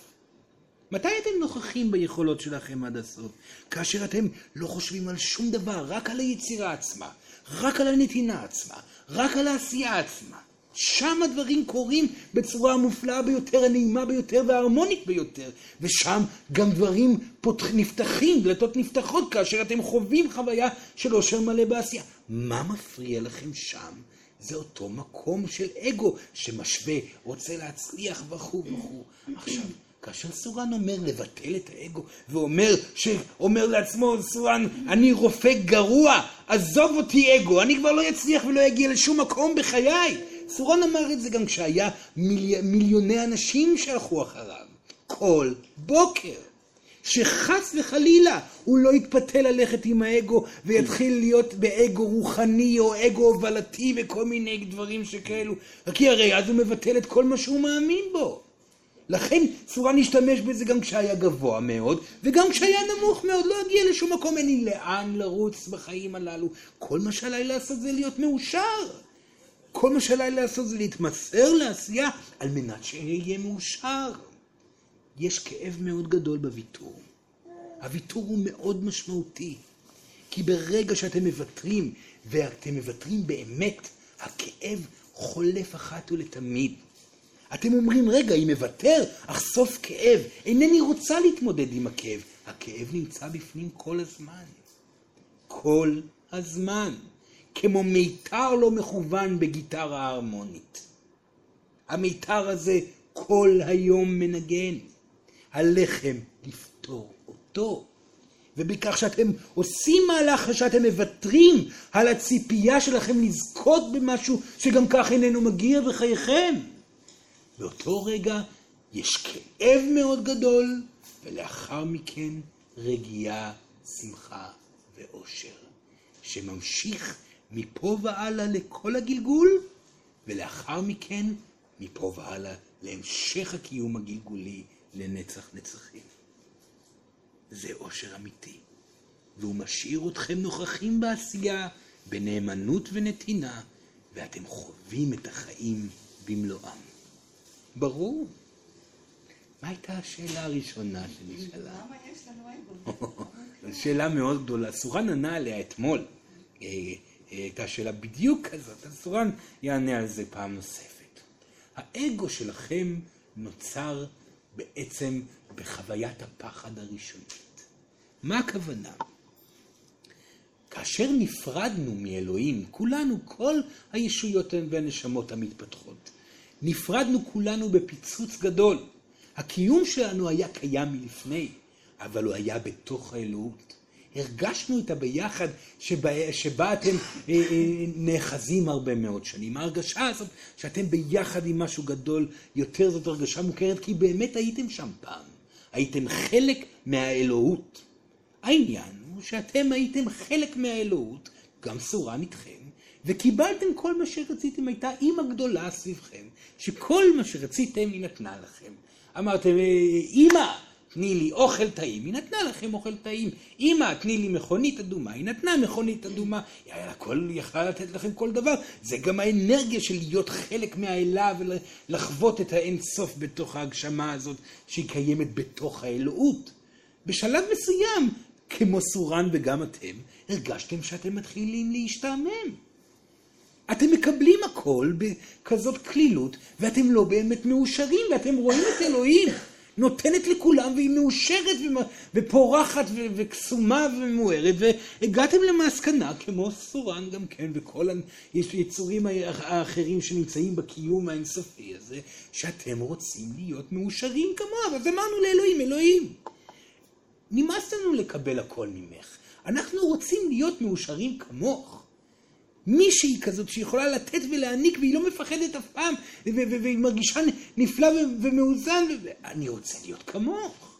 מתי אתם נוכחים ביכולות שלכם עד הסוף? כאשר אתם לא חושבים על שום דבר, רק על היצירה עצמה, רק על הנתינה עצמה, רק על העשייה עצמה. שם הדברים קורים בצורה המופלאה ביותר, הנעימה ביותר וההרמונית ביותר. ושם גם דברים פותח, נפתחים, דלתות נפתחות, כאשר אתם חווים חוויה של עושר מלא בעשייה. מה מפריע לכם שם? זה אותו מקום של אגו שמשווה, רוצה להצליח וכו' וכו'. עכשיו, כאשר סורן אומר לבטל את האגו, ואומר, שאומר לעצמו, סורן, אני רופא גרוע, עזוב אותי אגו, אני כבר לא אצליח ולא אגיע לשום מקום בחיי. סורן אמר את זה גם כשהיה מילי, מיליוני אנשים שהלכו אחריו. כל בוקר. שחס וחלילה הוא לא יתפתה ללכת עם האגו ויתחיל להיות באגו רוחני או אגו הובלתי וכל מיני דברים שכאלו. כי הרי אז הוא מבטל את כל מה שהוא מאמין בו. לכן סורן השתמש בזה גם כשהיה גבוה מאוד, וגם כשהיה נמוך מאוד, לא הגיע לשום מקום, אין לי לאן לרוץ בחיים הללו. כל מה שעליי לעשות זה להיות מאושר. כל מה שעליי לעשות זה להתמסר לעשייה על מנת שאהיה מאושר. יש כאב מאוד גדול בוויתור. הוויתור הוא מאוד משמעותי, כי ברגע שאתם מוותרים, ואתם מוותרים באמת, הכאב חולף אחת ולתמיד. אתם אומרים, רגע, אם אוותר, אחשוף כאב. אינני רוצה להתמודד עם הכאב. הכאב נמצא בפנים כל הזמן. כל הזמן. כמו מיתר לא מכוון בגיטרה הרמונית. המיתר הזה כל היום מנגן. הלחם לפתור אותו. ובכך שאתם עושים מהלך שאתם מוותרים על הציפייה שלכם לזכות במשהו שגם כך איננו מגיע בחייכם. באותו רגע יש כאב מאוד גדול, ולאחר מכן רגיעה, שמחה ואושר, שממשיך מפה והלאה לכל הגלגול, ולאחר מכן מפה והלאה להמשך הקיום הגלגולי לנצח נצחים. זה אושר אמיתי, והוא משאיר אתכם נוכחים בעשייה, בנאמנות ונתינה, ואתם חווים את החיים במלואם. ברור. מה הייתה השאלה הראשונה שנשאלה? למה יש לנו אגו? שאלה מאוד גדולה. סורן ענה עליה אתמול. אה, אה, הייתה שאלה בדיוק כזאת, אז סורן יענה על זה פעם נוספת. האגו שלכם נוצר בעצם בחוויית הפחד הראשונית. מה הכוונה? כאשר נפרדנו מאלוהים, כולנו, כל הישויות והנשמות המתפתחות, נפרדנו כולנו בפיצוץ גדול. הקיום שלנו היה קיים מלפני, אבל הוא היה בתוך האלוהות. הרגשנו את הביחד שבה, שבה אתם אה, אה, נאחזים הרבה מאוד שנים. ההרגשה הזאת שאתם ביחד עם משהו גדול יותר זאת הרגשה מוכרת כי באמת הייתם שם פעם. הייתם חלק מהאלוהות. העניין הוא שאתם הייתם חלק מהאלוהות, גם סורן איתכם, וקיבלתם כל מה שרציתם, הייתה אימא גדולה סביבכם, שכל מה שרציתם היא נתנה לכם. אמרתם, אימא, תני לי אוכל טעים, היא נתנה לכם אוכל טעים. אמא, תני לי מכונית אדומה, היא נתנה מכונית אדומה. הכל יכלה לתת לכם כל דבר. זה גם האנרגיה של להיות חלק מהאלה ולחוות את האינסוף בתוך ההגשמה הזאת שהיא קיימת בתוך האלוהות. בשלב מסוים, כמו סורן וגם אתם, הרגשתם שאתם מתחילים להשתעמם. אתם מקבלים הכל בכזאת קלילות, ואתם לא באמת מאושרים, ואתם רואים את אלוהים נותנת לכולם והיא מאושרת ופורחת וקסומה ומוארת והגעתם למסקנה כמו סורן גם כן וכל היצורים האחרים שנמצאים בקיום האינסופי הזה שאתם רוצים להיות מאושרים כמוה אז אמרנו לאלוהים אלוהים נמאס לנו לקבל הכל ממך. אנחנו רוצים להיות מאושרים כמוך מישהי כזאת שיכולה לתת ולהעניק והיא לא מפחדת אף פעם והיא מרגישה נפלא ומאוזן ואני רוצה להיות כמוך.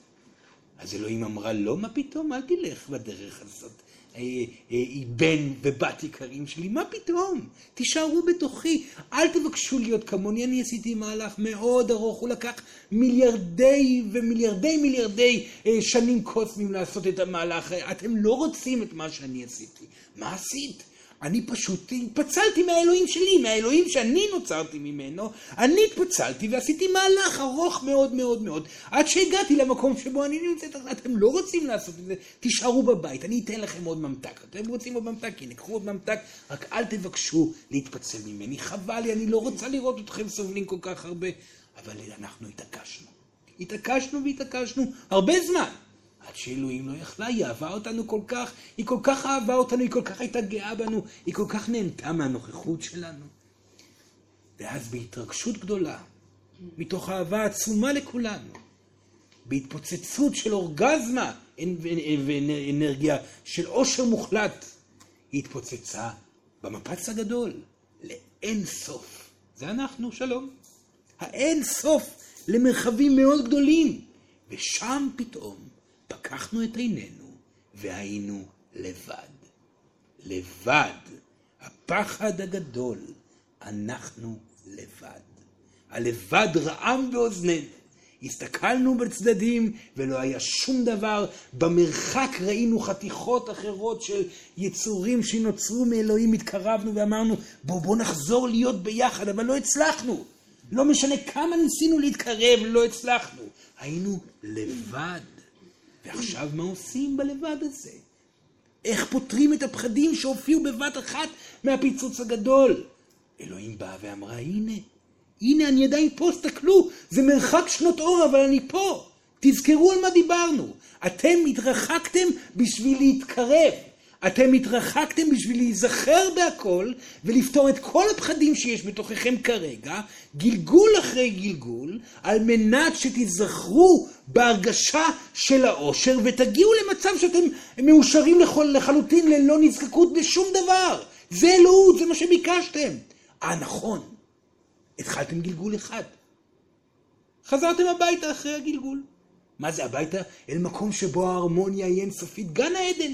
אז אלוהים אמרה לא, מה פתאום, אל תלך בדרך הזאת. אה, אה, היא בן ובת יקרים שלי, מה פתאום? תישארו בתוכי, אל תבקשו להיות כמוני, אני עשיתי מהלך מאוד ארוך, הוא לקח מיליארדי ומיליארדי מיליארדי אה, שנים קוסמים לעשות את המהלך, אתם לא רוצים את מה שאני עשיתי. מה עשית? אני פשוט התפצלתי מהאלוהים שלי, מהאלוהים שאני נוצרתי ממנו. אני התפצלתי ועשיתי מהלך ארוך מאוד מאוד מאוד, עד שהגעתי למקום שבו אני נמצאת. אתם לא רוצים לעשות את זה, תישארו בבית, אני אתן לכם עוד ממתק. אתם רוצים עוד ממתק? הנה, קחו עוד ממתק, רק אל תבקשו להתפצל ממני. חבל לי, אני לא רוצה לראות אתכם סובלים כל כך הרבה. אבל אנחנו התעקשנו. התעקשנו והתעקשנו הרבה זמן. עד שאלוהים לא יכלה, היא אהבה אותנו כל כך, היא כל כך אהבה אותנו, היא כל כך הייתה גאה בנו, היא כל כך נהנתה מהנוכחות שלנו. ואז בהתרגשות גדולה, מתוך אהבה עצומה לכולנו, בהתפוצצות של אורגזמה ואנרגיה של עושר מוחלט, היא התפוצצה במפץ הגדול, לאין סוף. זה אנחנו, שלום. האין סוף למרחבים מאוד גדולים. ושם פתאום פקחנו את עינינו והיינו לבד. לבד. הפחד הגדול, אנחנו לבד. הלבד רעם באוזנינו. הסתכלנו בצדדים ולא היה שום דבר. במרחק ראינו חתיכות אחרות של יצורים שנוצרו מאלוהים. התקרבנו ואמרנו, בוא, בוא נחזור להיות ביחד, אבל לא הצלחנו. לא משנה כמה ניסינו להתקרב, לא הצלחנו. היינו לבד. ועכשיו מה עושים בלבד הזה? איך פותרים את הפחדים שהופיעו בבת אחת מהפיצוץ הגדול? אלוהים באה ואמרה, הנה, הנה אני עדיין פה, סתכלו, זה מרחק שנות אור, אבל אני פה. תזכרו על מה דיברנו. אתם התרחקתם בשביל להתקרב. אתם התרחקתם בשביל להיזכר בהכל ולפתור את כל הפחדים שיש בתוככם כרגע, גלגול אחרי גלגול, על מנת שתיזכרו בהרגשה של העושר ותגיעו למצב שאתם מאושרים לכל, לחלוטין ללא נזקקות בשום דבר. זה אלוהות, זה מה שביקשתם. אה, נכון. התחלתם גלגול אחד. חזרתם הביתה אחרי הגלגול. מה זה הביתה? אל מקום שבו ההרמוניה היא אינסופית, גן העדן.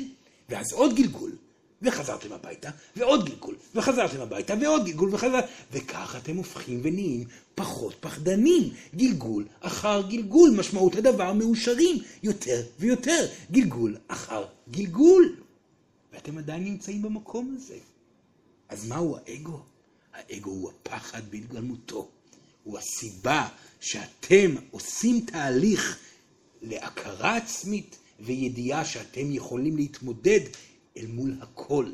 ואז עוד גלגול, וחזרתם הביתה, ועוד גלגול, וחזרתם הביתה, ועוד גלגול, וחזרתם... וככה אתם הופכים ונהיים פחות פחדנים. גלגול אחר גלגול, משמעות הדבר מאושרים יותר ויותר. גלגול אחר גלגול. ואתם עדיין נמצאים במקום הזה. אז מהו האגו? האגו הוא הפחד בהתגלמותו. הוא הסיבה שאתם עושים תהליך להכרה עצמית, וידיעה שאתם יכולים להתמודד אל מול הכל.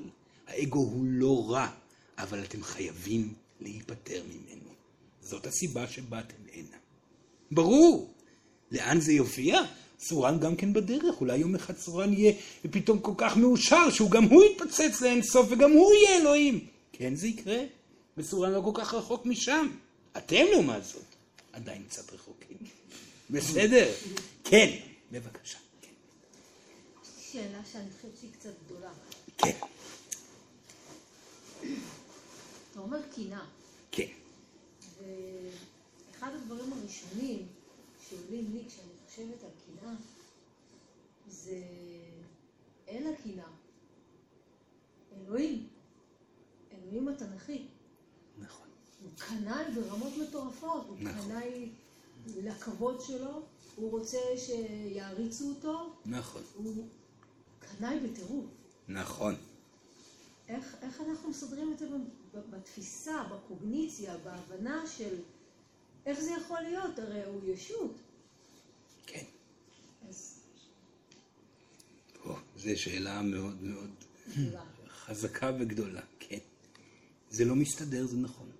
האגו הוא לא רע, אבל אתם חייבים להיפטר ממנו. זאת הסיבה שבאתם הנה. ברור. לאן זה יופיע? צורן גם כן בדרך, אולי יום אחד צורן יהיה פתאום כל כך מאושר שהוא גם הוא יתפוצץ לאין סוף וגם הוא יהיה אלוהים. כן, זה יקרה. וצורן לא כל כך רחוק משם. אתם לעומת זאת, עדיין קצת רחוקים. בסדר? כן, בבקשה. שאלה שאני חושבת שהיא קצת גדולה. כן. אתה אומר קינה. כן. ואחד הדברים הראשונים שעולים לי כשאני חושבת על קינה, זה אל הקינה. אלוהים. אלוהים התנ"כי. נכון. הוא קנאי ברמות מטורפות. הוא נכון. קנאי לכבוד שלו. הוא רוצה שיעריצו אותו. נכון. הוא קנאי בטירוף. נכון. איך, איך אנחנו מסדרים את זה בתפיסה, בקוגניציה, בהבנה של איך זה יכול להיות? הרי הוא ישות. כן. אז פה, זו שאלה מאוד מאוד גדולה. חזקה וגדולה, כן. זה לא מסתדר, זה נכון.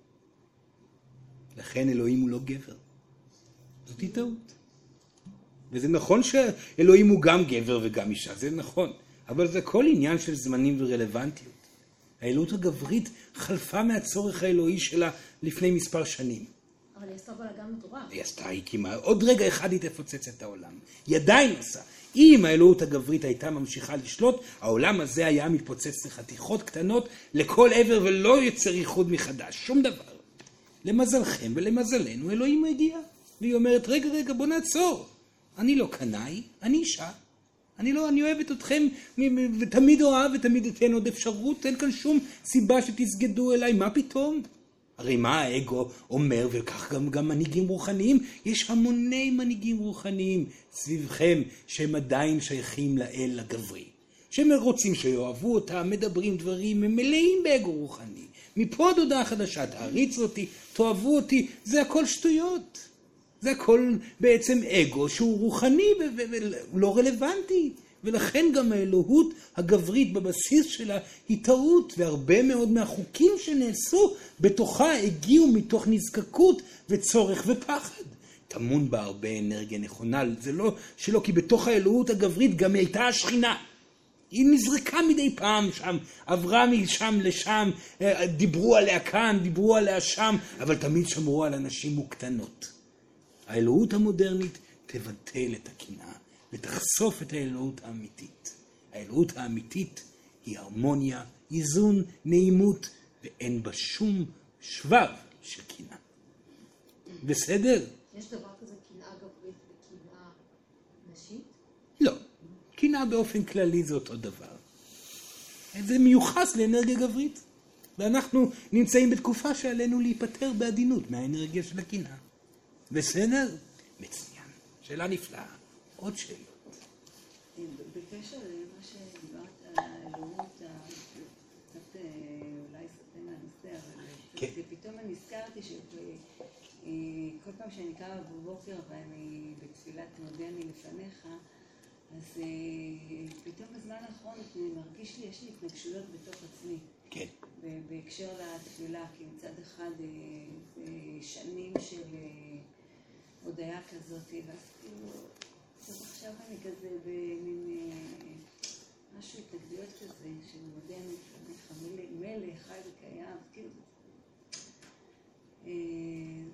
לכן אלוהים הוא לא גבר. זאת טעות. וזה נכון שאלוהים הוא גם גבר וגם אישה, זה נכון. אבל זה כל עניין של זמנים ורלוונטיות. האלוהות הגברית חלפה מהצורך האלוהי שלה לפני מספר שנים. אבל היא עשתה בלאגן מטורף. היא עשתה, היא כמעט, עוד רגע אחד היא תפוצץ את העולם. היא עדיין עושה. אם האלוהות הגברית הייתה ממשיכה לשלוט, העולם הזה היה מתפוצץ לחתיכות קטנות לכל עבר ולא יוצר איחוד מחדש, שום דבר. למזלכם ולמזלנו אלוהים הגיע. והיא אומרת, רגע, רגע, בוא נעצור. אני לא קנאי, אני אישה. אני לא, אני אוהבת אתכם, ותמיד אוהב ותמיד אתן עוד אפשרות, אין כאן שום סיבה שתסגדו אליי, מה פתאום? הרי מה האגו אומר, וכך גם, גם מנהיגים רוחניים, יש המוני מנהיגים רוחניים סביבכם שהם עדיין שייכים לאל הגברי. שהם רוצים שיאהבו אותם, מדברים דברים, הם מלאים באגו רוחני. מפה עד הודעה חדשה, תעריצו אותי, תאהבו אותי, זה הכל שטויות. זה הכל בעצם אגו שהוא רוחני ולא רלוונטי. ולכן גם האלוהות הגברית בבסיס שלה היא טעות, והרבה מאוד מהחוקים שנעשו בתוכה הגיעו מתוך נזקקות וצורך ופחד. טמון בה הרבה אנרגיה נכונה, זה לא שלא, כי בתוך האלוהות הגברית גם הייתה השכינה. היא נזרקה מדי פעם שם, עברה משם לשם, אה, דיברו עליה כאן, דיברו עליה שם, אבל תמיד שמרו על אנשים מוקטנות. האלוהות המודרנית תבטל את הקנאה ותחשוף את האלוהות האמיתית. האלוהות האמיתית היא הרמוניה, איזון, נעימות, ואין בה שום שבב של קנאה. בסדר? יש דבר כזה קנאה גברית וקנאה נשית? לא. קנאה באופן כללי זה אותו דבר. זה מיוחס לאנרגיה גברית. ואנחנו נמצאים בתקופה שעלינו להיפטר בעדינות מהאנרגיה של הקנאה. בסדר? מצוין. שאלה נפלאה. עוד שאלות. בקשר למה שדיברת על האלוהות, קצת אה, אולי סוטה מהנושא, אבל כן. פתאום אני נזכרתי שכל פעם שאני קמה בבוקר ואני בתפילת מודה אני לפניך, אז אה, פתאום בזמן האחרון מרגיש לי, יש לי התנגשויות בתוך עצמי. כן. בהקשר לתפילה, כי מצד אחד אה, זה שנים של הודיה כזאת, ואז כאילו, אז עכשיו אני כזה במין משהו, התנגדויות כזה, של מודה אני לפניך, מלך, חי וקיים, כאילו.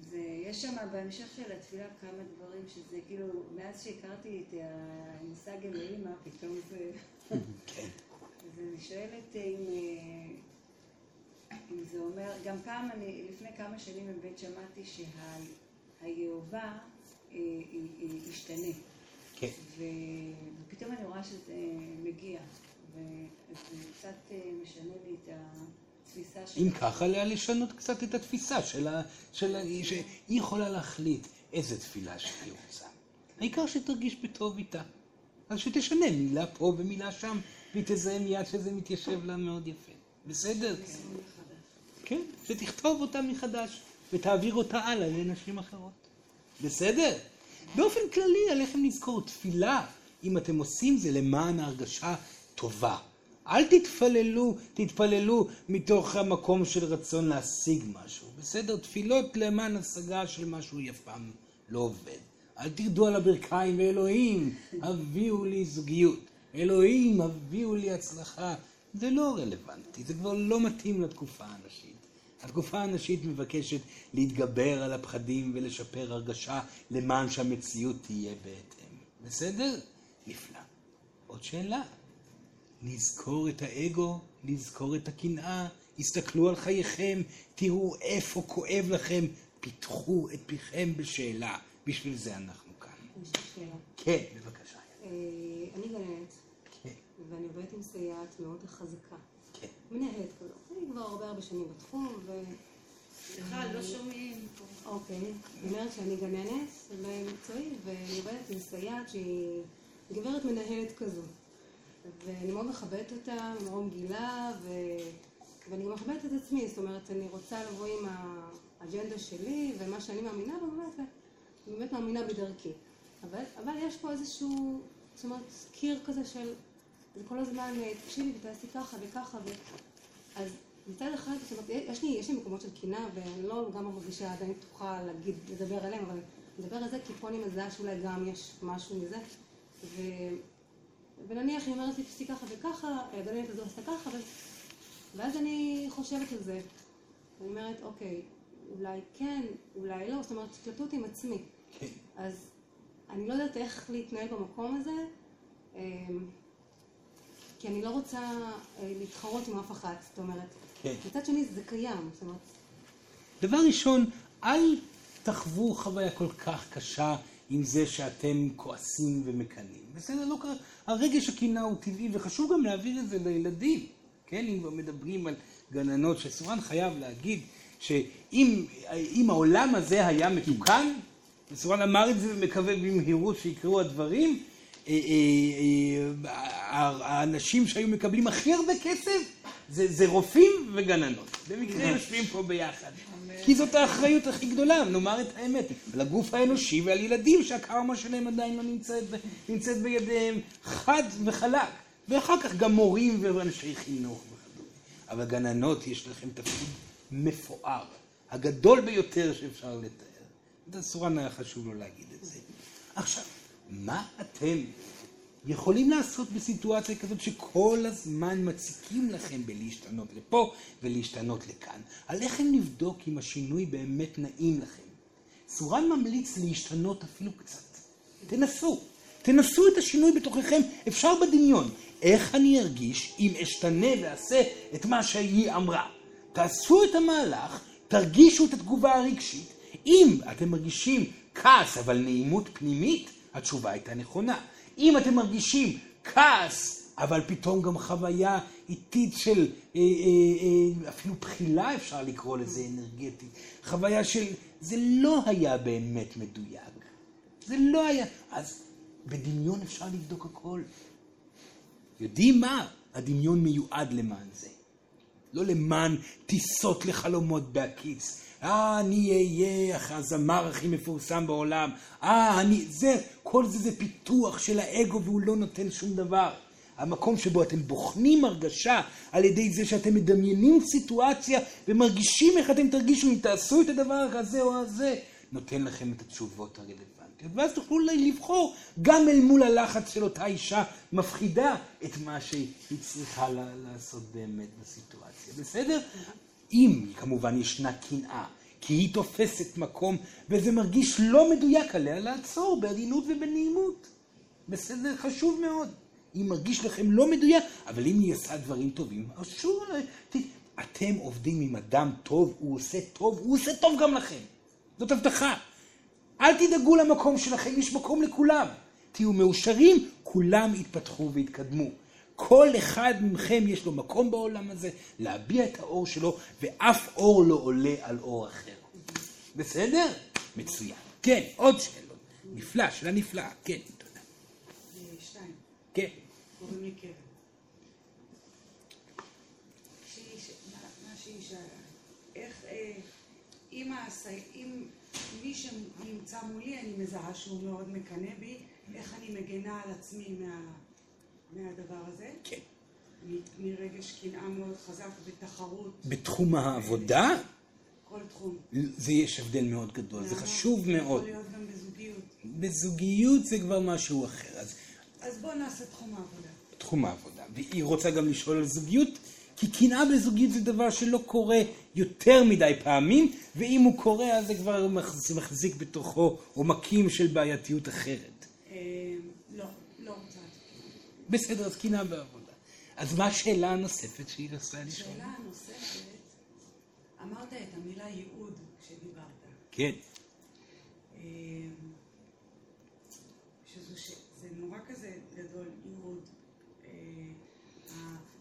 ויש שם בהמשך של התפילה כמה דברים שזה כאילו, מאז שהכרתי את המושג אלוהים, פתאום זה... אז אני שואלת אם, אם זה אומר, גם פעם אני, לפני כמה שנים באמת שמעתי שהיהובה ישתנה. כן. ופתאום אני רואה שזה מגיע, וזה קצת משנה לי את של... אם ככה, עליה לשנות קצת את התפיסה שלה, של... שהיא יכולה להחליט איזה תפילה שהיא רוצה. העיקר שתרגיש בטוב איתה. אז שתשנה מילה פה ומילה שם, והיא תזהה מיד שזה מתיישב לה מאוד יפה. בסדר? כן, שתכתוב אותה מחדש, ותעביר אותה הלאה לנשים אחרות. בסדר? באופן כללי עליכם לזכור, תפילה, אם אתם עושים זה למען הרגשה טובה. אל תתפללו, תתפללו מתוך המקום של רצון להשיג משהו. בסדר? תפילות למען השגה של משהו אף פעם לא עובד. אל תרדו על הברכיים, ואלוהים, הביאו לי זוגיות. אלוהים, הביאו לי הצלחה. זה לא רלוונטי, זה כבר לא מתאים לתקופה הנשית. התקופה הנשית מבקשת להתגבר על הפחדים ולשפר הרגשה למען שהמציאות תהיה בהתאם. בסדר? נפלא. עוד שאלה. לזכור את האגו, לזכור את הקנאה, הסתכלו על חייכם, תראו איפה כואב לכם, פיתחו את פיכם בשאלה. בשביל זה אנחנו כאן. יש לי שאלה. כן, בבקשה. אה, אני גננת, כן, ואני עובדת עם סייעת מאוד חזקה. כן. מנהלת כזאת. אני כבר הרבה הרבה שנים בתחום, ו... סליחה, לא שומעים. אוקיי. אני אומרת שאני גננת במקצועי, ואני עובדת עם סייעת שהיא גברת מנהלת כזו. ואני מאוד מכבדת אותה, מאוד גילה, ו... ואני גם מכבדת את עצמי, זאת אומרת, אני רוצה לבוא עם האג'נדה שלי ומה שאני מאמינה בו, באמת, באמת מאמינה בדרכי. אבל, אבל יש פה איזשהו, זאת אומרת, קיר כזה של, זה כל הזמן, תקשיבי ותעשי ככה וככה, ו... אז מצד אחד, זאת אומרת, יש לי, יש לי מקומות של קינה, ואני לא גם מרגישה עדיין פתוחה להגיד, לדבר עליהם, אבל לדבר על זה, כי פה אני מזהה שאולי גם יש משהו מזה. ו... ונניח היא אומרת לי, תעשי ככה וככה, הגננת הזו עשתה ככה, ו... ואז אני חושבת על זה. אני אומרת, אוקיי, אולי כן, אולי לא, זאת אומרת, התלבטות עם עצמי. כן. אז אני לא יודעת איך להתנהל במקום הזה, אמ, כי אני לא רוצה אה, להתחרות עם אף אחת, זאת אומרת. כן. מצד שני זה קיים, זאת אומרת, דבר ראשון, אל תחוו חוויה כל כך קשה עם זה שאתם כועסים ומקנאים. בסדר, לא קרה. הרגש הקנאה הוא טבעי, וחשוב גם להעביר את זה לילדים. כן, אם כבר מדברים על גננות, שסורן חייב להגיד שאם אם העולם הזה היה מתוקן, וסורן אמר את זה ומקווה במהירות שיקראו הדברים, אה, אה, אה, האנשים שהיו מקבלים הכי הרבה כסף זה, זה רופאים וגננות. במקרה יושבים פה ביחד. כי זאת האחריות הכי גדולה, נאמר את האמת, על הגוף האנושי ועל ילדים שהקרמה שלהם עדיין לא נמצאת, נמצאת בידיהם, חד וחלק. ואחר כך גם מורים ואנשי חינוך וכדומה. אבל גננות, יש לכם תפקיד מפואר, הגדול ביותר שאפשר לתאר. זה סורן היה חשוב לו להגיד את זה. עכשיו, מה אתם יכולים לעשות בסיטואציה כזאת שכל הזמן מציקים לכם בלהשתנות לפה ולהשתנות לכאן? עליכם לבדוק אם השינוי באמת נעים לכם. סורן ממליץ להשתנות אפילו קצת. תנסו. תנסו את השינוי בתוככם, אפשר בדמיון. איך אני ארגיש אם אשתנה ואעשה את מה שהיא אמרה? תעשו את המהלך, תרגישו את התגובה הרגשית. אם אתם מרגישים כעס אבל נעימות פנימית, התשובה הייתה נכונה. אם אתם מרגישים כעס, אבל פתאום גם חוויה איטית של, אה, אה, אה, אפילו בחילה אפשר לקרוא לזה אנרגטית, חוויה של, זה לא היה באמת מדויק. זה לא היה. אז בדמיון אפשר לבדוק הכל. יודעים מה? הדמיון מיועד למען זה. לא למען טיסות לחלומות בהקיץ. אה, אני אהיה הזמר הכי מפורסם בעולם. אה, אני... זה, כל זה זה פיתוח של האגו והוא לא נותן שום דבר. המקום שבו אתם בוחנים הרגשה על ידי זה שאתם מדמיינים סיטואציה ומרגישים איך אתם תרגישו אם תעשו את הדבר הזה או הזה, נותן לכם את התשובות הרלוונטיות. ואז תוכלו לבחור גם אל מול הלחץ של אותה אישה מפחידה את מה שהיא צריכה לעשות באמת בסיטואציה. בסדר? אם כמובן ישנה קנאה, כי היא תופסת מקום וזה מרגיש לא מדויק עליה, לעצור בעדינות ובנעימות. בסדר? חשוב מאוד. אם מרגיש לכם לא מדויק, אבל אם היא עושה דברים טובים, אז שוב, אתם עובדים עם אדם טוב, הוא עושה טוב, הוא עושה טוב גם לכם. זאת הבטחה. אל תדאגו למקום שלכם, יש מקום לכולם. תהיו מאושרים, כולם יתפתחו ויתקדמו. כל אחד מכם יש לו מקום בעולם הזה להביע את האור שלו, ואף אור לא עולה על אור אחר. בסדר? מצוין. כן, עוד שאלות. נפלא, שאלה נפלאה. כן, תודה. שתיים, כן. קוראים לי קרן. אה, אם אם מי שנמצא מולי, אני מזהה שהוא מאוד מקנא בי, איך אני מגנה על עצמי מה- מהדבר הזה? כן. מרגש קנאה מאוד חזק בתחרות, בתחום העבודה, כל תחום. זה יש הבדל מאוד גדול, זה חשוב מאוד. יכול להיות גם בזוגיות. בזוגיות זה כבר משהו אחר. אז אז בואו נעשה תחום העבודה. תחום העבודה. והיא רוצה גם לשאול על זוגיות, כי קנאה בזוגיות זה דבר שלא קורה יותר מדי פעמים, ואם הוא קורה אז זה כבר מחז- מחזיק בתוכו עומקים של בעייתיות אחרת. אה, לא, לא רוצה. בסדר, אז קנאה בעבודה. אז מה השאלה הנוספת שהיא רצתה לשאול? שאלה נוספת, אמרת את המילה ייעוד כשדיברת. כן. אה, שזה ש- זה נורא כזה גדול, ייעוד. אה,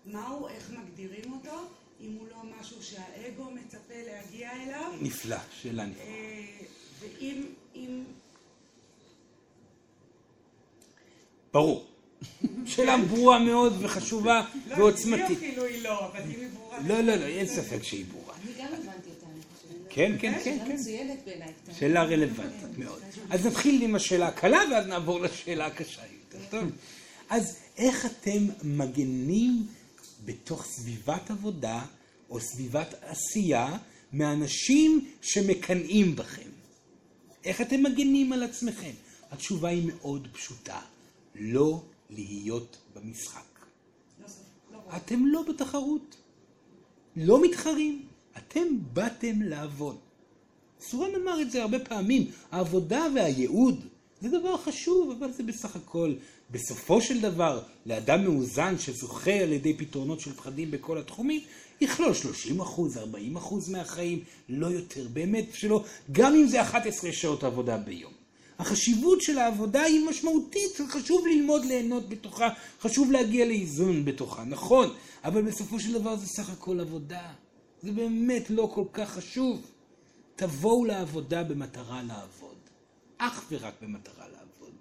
מהו, איך מגדירים אותו, אם הוא לא משהו שהאגו מצפה להגיע אליו, נפלא, שאלה נפלאה. אה, ואם אם, ברור. שאלה ברורה מאוד וחשובה לא, ועוצמתית. אפילו היא לא, אבל אם היא ברורה. לא, לא, לא, אין ספק שהיא ברורה. אני גם הבנתי אותה, אני חושבת. כן, כן, כן, שאלה כן. מצוינת בעיניי. שאלה רלוונטית מאוד. אז נתחיל עם השאלה הקלה ואז נעבור לשאלה הקשה יותר, טוב? אז איך אתם מגנים בתוך סביבת עבודה או סביבת עשייה מאנשים שמקנאים בכם? איך אתם מגנים על עצמכם? התשובה היא מאוד פשוטה, לא להיות במשחק. לא. אתם לא בתחרות, לא מתחרים, אתם באתם לעבוד. סורן אמר את זה הרבה פעמים, העבודה והייעוד זה דבר חשוב, אבל זה בסך הכל, בסופו של דבר, לאדם מאוזן שזוכה על ידי פתרונות של פחדים בכל התחומים, יכלול 30 אחוז, 40 אחוז מהחיים, לא יותר, באמת שלא, גם אם זה 11 שעות עבודה ביום. החשיבות של העבודה היא משמעותית, חשוב ללמוד ליהנות בתוכה, חשוב להגיע לאיזון בתוכה, נכון, אבל בסופו של דבר זה סך הכל עבודה. זה באמת לא כל כך חשוב. תבואו לעבודה במטרה לעבוד. אך ורק במטרה לעבוד.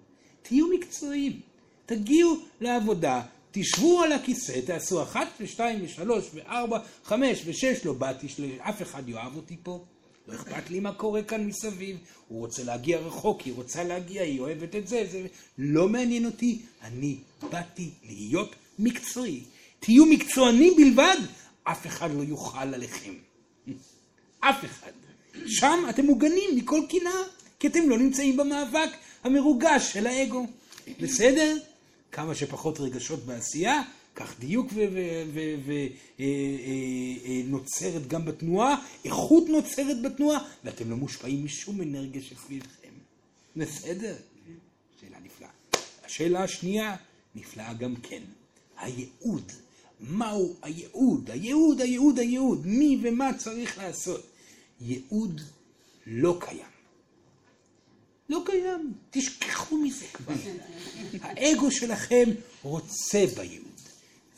תהיו מקצועיים. תגיעו לעבודה, תשבו על הכיסא, תעשו אחת ושתיים ושלוש וארבע, חמש ושש, לא באתי, אף אחד יאהב אותי פה. לא אכפת לי מה קורה כאן מסביב. הוא רוצה להגיע רחוק, היא רוצה להגיע, היא אוהבת את זה, זה... לא מעניין אותי. אני באתי להיות מקצועי. תהיו מקצוענים בלבד, אף אחד לא יוכל עליכם. אף אחד. שם אתם מוגנים מכל קנאה, כי אתם לא נמצאים במאבק המרוגש של האגו. בסדר? כמה שפחות רגשות בעשייה, כך דיוק ונוצרת גם בתנועה, איכות נוצרת בתנועה, ואתם לא מושפעים משום אנרגיה שסביבכם. בסדר? שאלה נפלאה. השאלה השנייה, נפלאה גם כן. הייעוד. מהו הייעוד? הייעוד, הייעוד, הייעוד. מי ומה צריך לעשות? ייעוד לא קיים. לא קיים. תשכחו מזה כבר. האגו שלכם רוצה בייעוד.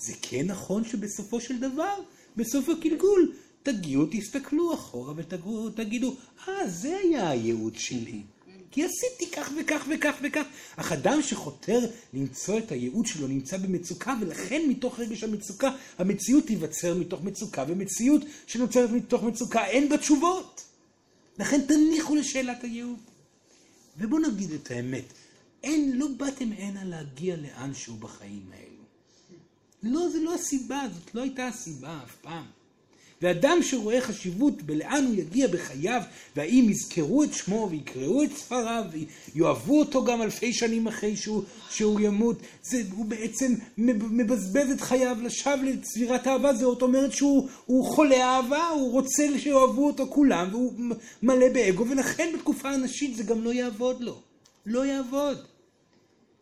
זה כן נכון שבסופו של דבר, בסוף הגלגול, תגיעו, תסתכלו אחורה ותגידו, אה, זה היה הייעוד שלי. כי עשיתי כך וכך וכך וכך. אך אדם שחותר למצוא את הייעוד שלו נמצא במצוקה, ולכן מתוך רגש המצוקה, המציאות תיווצר מתוך מצוקה, ומציאות שנוצרת מתוך מצוקה אין בה תשובות. לכן תניחו לשאלת הייעוד. ובואו נגיד את האמת, אין, לא באתם הנה להגיע לאנשהו בחיים האלו. לא, זה לא הסיבה, זאת לא הייתה הסיבה אף פעם. ואדם שרואה חשיבות בלאן הוא יגיע בחייו, והאם יזכרו את שמו ויקראו את ספריו ויאהבו אותו גם אלפי שנים אחרי שהוא, שהוא ימות, זה, הוא בעצם מבזבז את חייו לשווא לצבירת אהבה, זאת אומרת שהוא חולה אהבה, הוא רוצה שיאהבו אותו כולם, והוא מלא באגו, ולכן בתקופה הנשית זה גם לא יעבוד לו. לא יעבוד.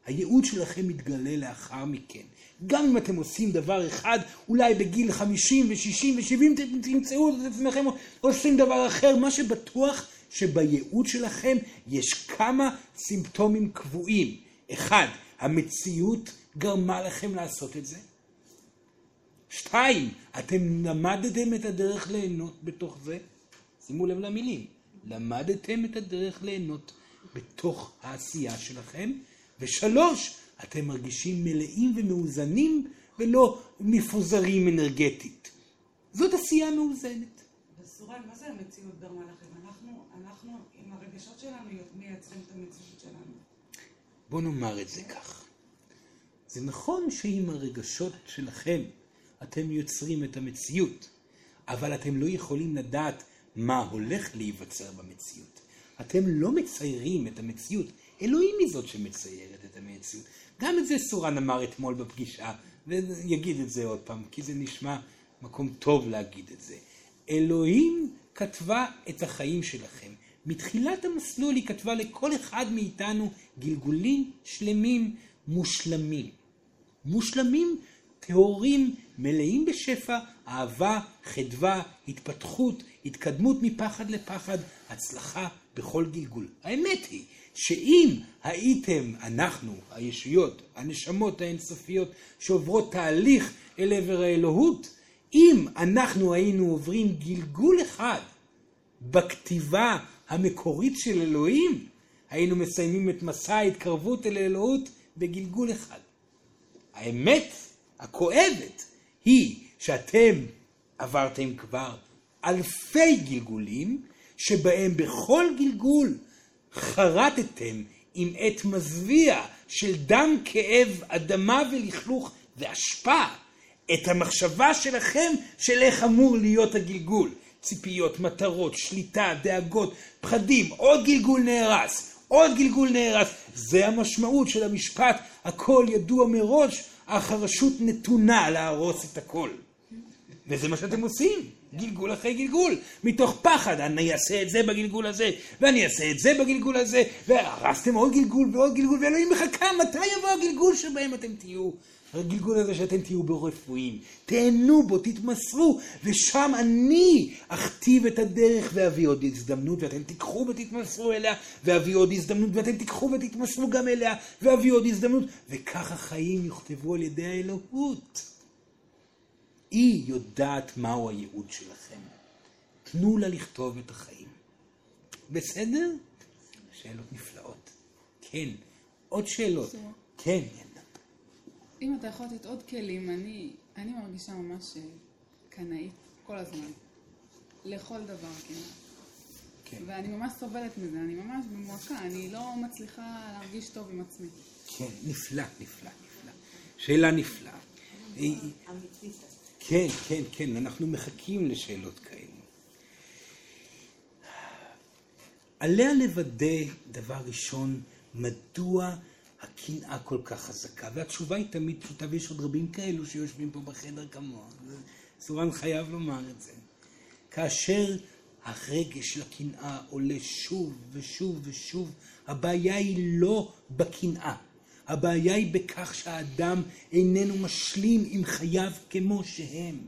הייעוד שלכם מתגלה לאחר מכן. גם אם אתם עושים דבר אחד, אולי בגיל 50 ו-60 ו-70 תמצאו את עצמכם עושים דבר אחר, מה שבטוח שבייעוד שלכם יש כמה סימפטומים קבועים. אחד, המציאות גרמה לכם לעשות את זה. שתיים, אתם למדתם את הדרך ליהנות בתוך זה. שימו לב למילים. למדתם את הדרך ליהנות בתוך העשייה שלכם. ושלוש, אתם מרגישים מלאים ומאוזנים ולא מפוזרים אנרגטית. זאת עשייה מאוזנת. וסורן, מה זה המציאות גרמה לכם? אנחנו, אנחנו עם הרגשות שלנו מייצרים את המציאות שלנו. בואו נאמר את זה כך. זה נכון שעם הרגשות שלכם אתם יוצרים את המציאות, אבל אתם לא יכולים לדעת מה הולך להיווצר במציאות. אתם לא מציירים את המציאות, אלוהים היא זאת שמציירת את המציאות. גם את זה סורן אמר אתמול בפגישה, ויגיד את זה עוד פעם, כי זה נשמע מקום טוב להגיד את זה. אלוהים כתבה את החיים שלכם. מתחילת המסלול היא כתבה לכל אחד מאיתנו גלגולים שלמים מושלמים. מושלמים, טהורים, מלאים בשפע, אהבה, חדווה, התפתחות, התקדמות מפחד לפחד, הצלחה בכל גלגול. האמת היא שאם הייתם, אנחנו, הישויות, הנשמות האינסופיות שעוברות תהליך אל עבר האלוהות, אם אנחנו היינו עוברים גלגול אחד בכתיבה המקורית של אלוהים, היינו מסיימים את מסע ההתקרבות אל האלוהות בגלגול אחד. האמת הכואבת היא שאתם עברתם כבר אלפי גלגולים, שבהם בכל גלגול חרטתם עם עת מזוויע של דם, כאב, אדמה ולכלוך ואשפה את המחשבה שלכם של איך אמור להיות הגלגול. ציפיות, מטרות, שליטה, דאגות, פחדים, עוד גלגול נהרס, עוד גלגול נהרס. זה המשמעות של המשפט, הכל ידוע מראש, אך הרשות נתונה להרוס את הכל. וזה מה שאתם עושים, גלגול אחרי גלגול, מתוך פחד, אני אעשה את זה בגלגול הזה, ואני אעשה את זה בגלגול הזה, והרסתם עוד גלגול ועוד גלגול, ואלוהים מחכה, מתי יבוא הגלגול שבהם אתם תהיו? הגלגול הזה שאתם תהיו בו רפואיים, תהנו בו, תתמסרו, ושם אני אכתיב את הדרך ואביא עוד הזדמנות, ואתם תיקחו ותתמסרו אליה, ואביא עוד הזדמנות, ואתם תיקחו ותתמסרו גם אליה, ואביא עוד הזדמנות, וכך החיים יכתבו על ידי האלוהות. היא יודעת מהו הייעוד שלכם. תנו לה לכתוב את החיים. בסדר? שאלות נפלאות. כן. עוד שאלות. כן, ינדה. אם אתה יכול לתת עוד כלים, אני, אני מרגישה ממש אה, קנאית כל הזמן. לכל דבר כמעט. כן. ואני ממש סובלת מזה, אני ממש במועקה, אני לא מצליחה להרגיש טוב עם עצמי. כן, נפלא, נפלא, נפלא. שאלה נפלאה. כן, כן, כן, אנחנו מחכים לשאלות כאלה. עליה לוודא, דבר ראשון, מדוע הקנאה כל כך חזקה, והתשובה היא תמיד פשוטה, ויש עוד רבים כאלו שיושבים פה בחדר כמוה. סורן חייב לומר את זה. כאשר הרגש של הקנאה עולה שוב ושוב ושוב, הבעיה היא לא בקנאה. הבעיה היא בכך שהאדם איננו משלים עם חייו כמו שהם.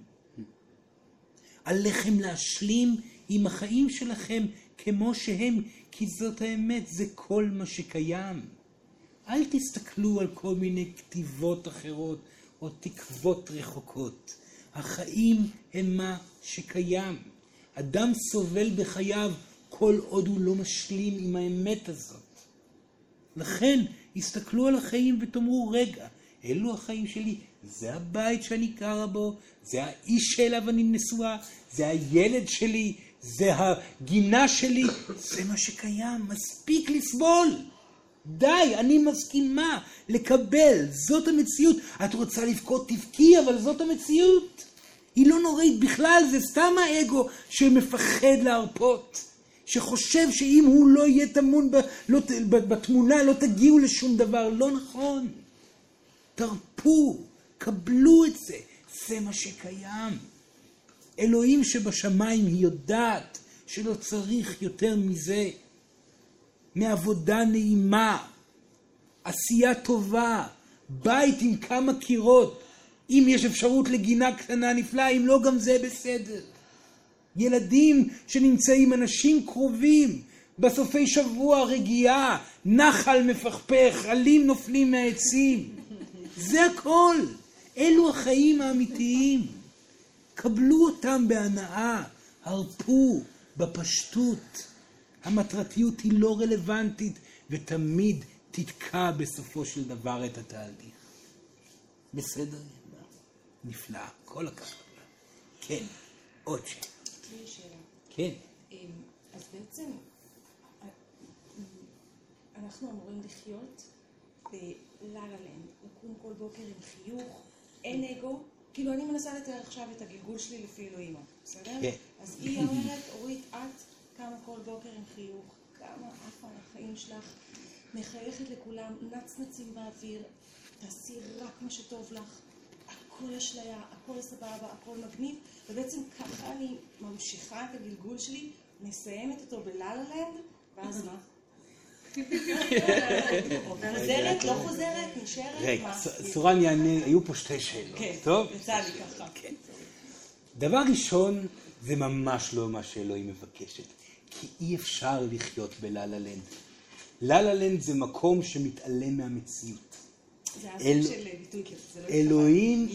עליכם להשלים עם החיים שלכם כמו שהם, כי זאת האמת, זה כל מה שקיים. אל תסתכלו על כל מיני כתיבות אחרות או תקוות רחוקות. החיים הם מה שקיים. אדם סובל בחייו כל עוד הוא לא משלים עם האמת הזאת. לכן, הסתכלו על החיים ותאמרו, רגע, אלו החיים שלי, זה הבית שאני גרה בו, זה האיש שאליו אני נשואה, זה הילד שלי, זה הגינה שלי, זה מה שקיים, מספיק לסבול. די, אני מסכימה לקבל, זאת המציאות. את רוצה לבכות, תבכי, אבל זאת המציאות. היא לא נוראית בכלל, זה סתם האגו שמפחד להרפות. שחושב שאם הוא לא יהיה טמון ב, לא, בתמונה, לא תגיעו לשום דבר. לא נכון. תרפו, קבלו את זה, זה מה שקיים. אלוהים שבשמיים היא יודעת שלא צריך יותר מזה. מעבודה נעימה, עשייה טובה, בית עם כמה קירות, אם יש אפשרות לגינה קטנה נפלאה, אם לא גם זה בסדר. ילדים שנמצאים, אנשים קרובים, בסופי שבוע רגיעה, נחל מפכפך, עלים נופלים מהעצים. זה הכל. אלו החיים האמיתיים. קבלו אותם בהנאה, הרפו בפשטות. המטרתיות היא לא רלוונטית ותמיד תתקע בסופו של דבר את התהליך. בסדר? נפלא, כל הכבוד. כן, עוד שאלה. יש לי שאלה. כן. אז בעצם אנחנו אמורים לחיות בלה לה לנד, לקום כל בוקר עם חיוך, אין אגו. כאילו אני מנסה לתאר עכשיו את הגלגול שלי לפי אלוהימה, בסדר? כן. אז היא אומרת, אורית, את קמה כל בוקר עם חיוך, כמה עפה על החיים שלך, מחייכת לכולם, נצנצים באוויר, תעשי רק מה שטוב לך, הכל אשליה, הכל סבבה, הכל מגניב, ובעצם ככה אני ממשיכה את הגלגול שלי, מסיימת אותו בלה לה לנד, ואז מה? חוזרת, לא חוזרת, נשארת, רגע, סורן יענה, היו פה שתי שאלות, כן, טוב? יצא לי ככה. כן. דבר ראשון, זה ממש לא מה שאלוהים מבקשת, כי אי אפשר לחיות בלה לה לנד. לה לה לנד זה מקום שמתעלם מהמציאות. אל- לא אלוהים.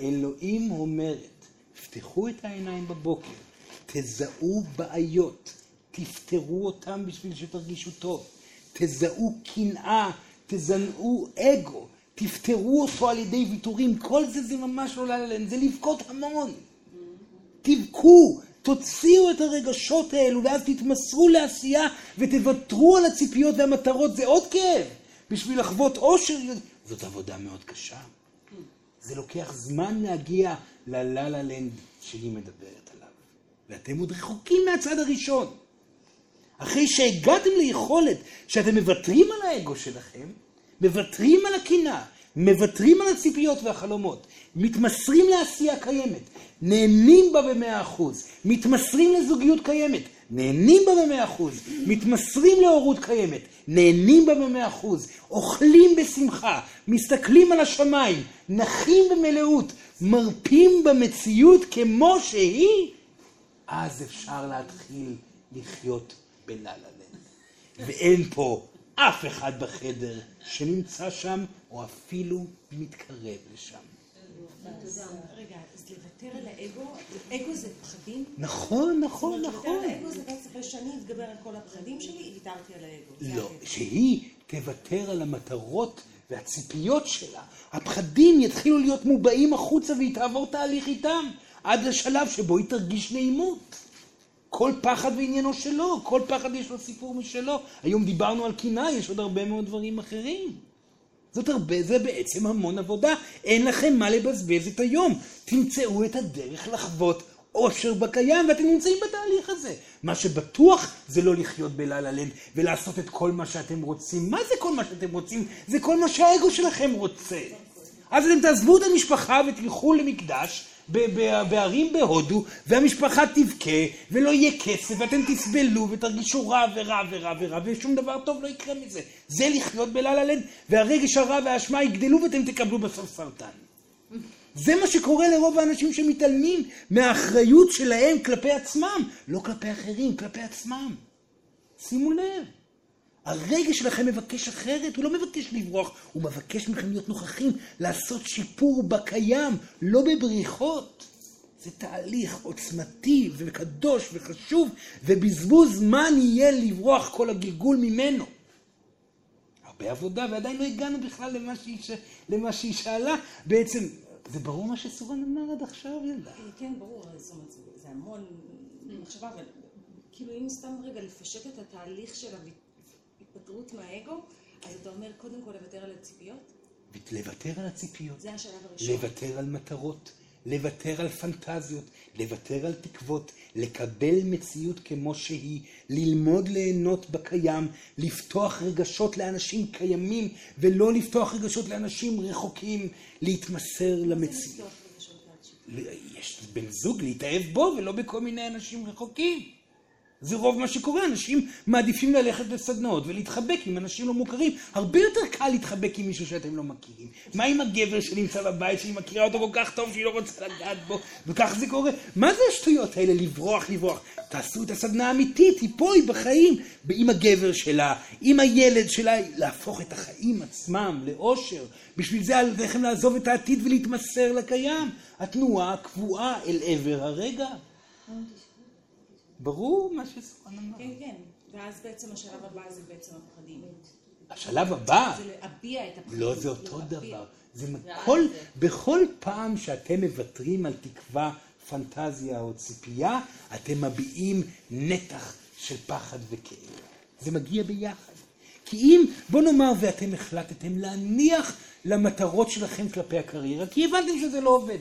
אלוהים אומרת, פתחו את העיניים בבוקר, תזהו בעיות, תפתרו אותם בשביל שתרגישו טוב, תזהו קנאה, תזנעו אגו, תפתרו אותו על ידי ויתורים, כל זה זה ממש לא ללן, זה לבכות המון. תבכו, תוציאו את הרגשות האלו, ואז תתמסרו לעשייה ותוותרו על הציפיות והמטרות, זה עוד כאב. בשביל לחוות אושר, זאת עבודה מאוד קשה. זה לוקח זמן להגיע ללה-לה לנד שהיא מדברת עליו. ואתם אתם עוד רחוקים מהצד הראשון. אחרי שהגעתם ליכולת שאתם מוותרים על האגו שלכם, מוותרים על הקנאה, מוותרים על הציפיות והחלומות, מתמסרים לעשייה קיימת, נהנים בה במאה אחוז, מתמסרים לזוגיות קיימת, נהנים בה במאה אחוז, מתמסרים להורות קיימת, נהנים בה במאה אחוז, אוכלים בשמחה, מסתכלים על השמיים, נחים במלאות, מרפים במציאות כמו שהיא, אז אפשר להתחיל לחיות בלה ואין פה אף אחד בחדר שנמצא שם, או אפילו מתקרב לשם. לוותר על האגו, אגו זה פחדים? נכון, נכון, זאת אומרת, נכון. לוותר על האגו זה בעצם אחרי שאני אתגבר על כל הפחדים שלי, ויתרתי על האגו. לא. שהיא תוותר על המטרות והציפיות שלה. הפחדים יתחילו להיות מובעים החוצה והיא תעבור תהליך איתם, עד לשלב שבו היא תרגיש נעימות. כל פחד ועניינו שלו, כל פחד יש לו סיפור משלו. היום דיברנו על קנאה, יש עוד הרבה מאוד דברים אחרים. זאת הרבה, זה בעצם המון עבודה. אין לכם מה לבזבז את היום. תמצאו את הדרך לחוות אושר בקיים, ואתם נמצאים בתהליך הזה. מה שבטוח זה לא לחיות בלה לנד ולעשות את כל מה שאתם רוצים. מה זה כל מה שאתם רוצים? זה כל מה שהאגו שלכם רוצה. אז אתם תעזבו את המשפחה ותלכו למקדש בערים בהודו, והמשפחה תבכה, ולא יהיה כסף, ואתם תסבלו ותרגישו רע ורע ורע ורע, ושום דבר טוב לא יקרה מזה. זה לחיות בלה לנד, והרגש הרע והאשמה יגדלו ואתם תקבלו בסוף סרטן. זה מה שקורה לרוב האנשים שמתעלמים מהאחריות שלהם כלפי עצמם, לא כלפי אחרים, כלפי עצמם. שימו לב. הרגש שלכם מבקש אחרת, הוא לא מבקש לברוח, הוא מבקש מכם להיות נוכחים, לעשות שיפור בקיים, לא בבריחות. זה תהליך עוצמתי וקדוש וחשוב, ובזבוז זמן יהיה לברוח כל הגלגול ממנו. הרבה עבודה, ועדיין לא הגענו בכלל למה שהיא, ש... למה שהיא שאלה. בעצם, זה ברור מה שסורן אמר עד עכשיו, ילדה? כן, ברור, זאת אומרת, זה- המון מחשבה, אבל כאילו אם סתם רגע לפשט את התהליך של ההתפטרות מהאגו, אז אתה אומר קודם כל לוותר על הציפיות, לוותר על הציפיות. זה השלב הראשון. לוותר על מטרות, לוותר על פנטזיות, לוותר על תקוות, לקבל מציאות כמו שהיא, ללמוד ליהנות בקיים, לפתוח רגשות לאנשים קיימים. ולא לפתוח רגשות לאנשים רחוקים, להתמסר למציאות. יש בן זוג להתאהב בו ולא בכל מיני אנשים רחוקים. זה רוב מה שקורה, אנשים מעדיפים ללכת לסדנאות ולהתחבק עם אנשים לא מוכרים. הרבה יותר קל להתחבק עם מישהו שאתם לא מכירים. מה עם הגבר שנמצא בבית, שהיא מכירה אותו כל כך טוב שהיא לא רוצה לגעת בו, וכך זה קורה? מה זה השטויות האלה, לברוח, לברוח? תעשו את הסדנה האמיתית, היא פה, היא בחיים, עם הגבר שלה, עם הילד שלה, להפוך את החיים עצמם לאושר. בשביל זה עליכם לעזוב את העתיד ולהתמסר לקיים. התנועה קבועה אל עבר הרגע. ברור מה שסורן אמר. כן, כן, ואז בעצם השלב הבא זה בעצם הפחדים. השלב הבא, זה להביע את הפחדים. לא זה אותו. דבר. זה כל, בכל פעם שאתם מוותרים על תקווה, פנטזיה או ציפייה, אתם מביעים נתח של פחד וכאב. זה מגיע ביחד. כי אם, בוא נאמר ואתם החלטתם להניח למטרות שלכם כלפי הקריירה, כי הבנתם שזה לא עובד.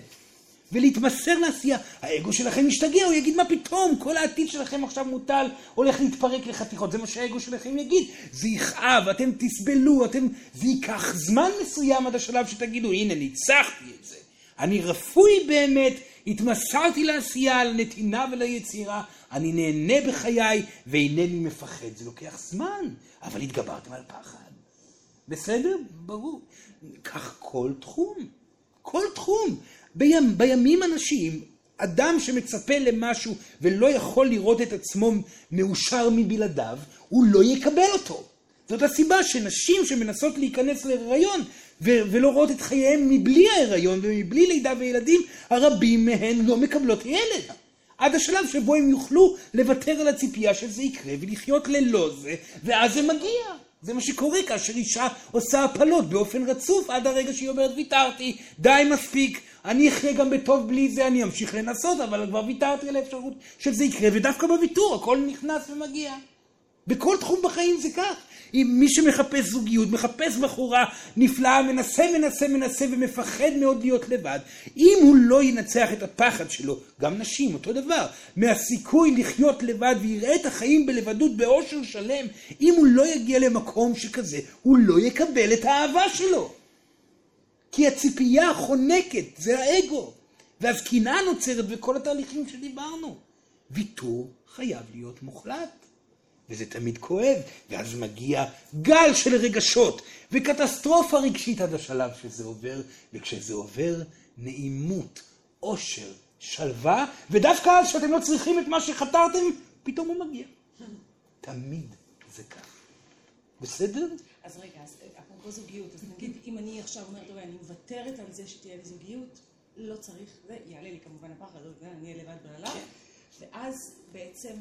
ולהתמסר לעשייה. האגו שלכם ישתגע, הוא יגיד מה פתאום, כל העתיד שלכם עכשיו מוטל, הולך להתפרק לחתיכות. זה מה שהאגו שלכם יגיד. זה יכאב, אתם תסבלו, אתם... זה ייקח זמן מסוים עד השלב שתגידו, הנה, ניצחתי את זה. אני רפוי באמת, התמסרתי לעשייה, לנתינה וליצירה, אני נהנה בחיי ואינני מפחד. זה לוקח זמן, אבל התגברתם על פחד. בסדר? ברור. כך כל תחום. כל תחום. בימ, בימים אנשים, אדם שמצפה למשהו ולא יכול לראות את עצמו מאושר מבלעדיו, הוא לא יקבל אותו. זאת הסיבה שנשים שמנסות להיכנס להיריון ו- ולא רואות את חייהן מבלי ההיריון ומבלי לידה וילדים, הרבים מהן לא מקבלות ילד. עד השלב שבו הם יוכלו לוותר על הציפייה שזה יקרה ולחיות ללא זה, ואז זה מגיע. זה מה שקורה כאשר אישה עושה הפלות באופן רצוף עד הרגע שהיא אומרת ויתרתי, די מספיק, אני אחיה גם בטוב בלי זה, אני אמשיך לנסות, אבל כבר ויתרתי על האפשרות שזה יקרה, ודווקא בוויתור הכל נכנס ומגיע. בכל תחום בחיים זה כך. אם מי שמחפש זוגיות, מחפש בחורה נפלאה, מנסה, מנסה, מנסה ומפחד מאוד להיות לבד, אם הוא לא ינצח את הפחד שלו, גם נשים, אותו דבר, מהסיכוי לחיות לבד ויראה את החיים בלבדות באושר שלם, אם הוא לא יגיע למקום שכזה, הוא לא יקבל את האהבה שלו. כי הציפייה חונקת, זה האגו. ואז קנאה נוצרת בכל התהליכים שדיברנו. ויתור חייב להיות מוחלט. וזה תמיד כואב, ואז מגיע גל של רגשות, וקטסטרופה רגשית עד השלב שזה עובר, וכשזה עובר, נעימות, אושר, שלווה, ודווקא אז שאתם לא צריכים את מה שחתרתם, פתאום הוא מגיע. תמיד זה כך. בסדר? אז רגע, אז אפרופו זוגיות, אז נגיד אם אני עכשיו אומרת, אוקיי, אני מוותרת על זה שתהיה לי זוגיות, לא צריך, זה יעלה לי כמובן הפחד, אני אהיה לבד בלילה, ואז בעצם,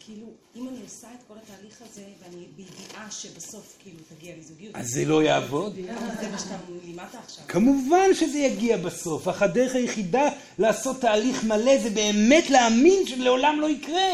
כאילו, אם אני עושה את כל התהליך הזה, ואני בידיעה שבסוף כאילו תגיע לי זוגיות, אז זה לא יעבוד. זה מה שאתה לימדת עכשיו. כמובן שזה יגיע בסוף, אך הדרך היחידה לעשות תהליך מלא זה באמת להאמין שלעולם לא יקרה.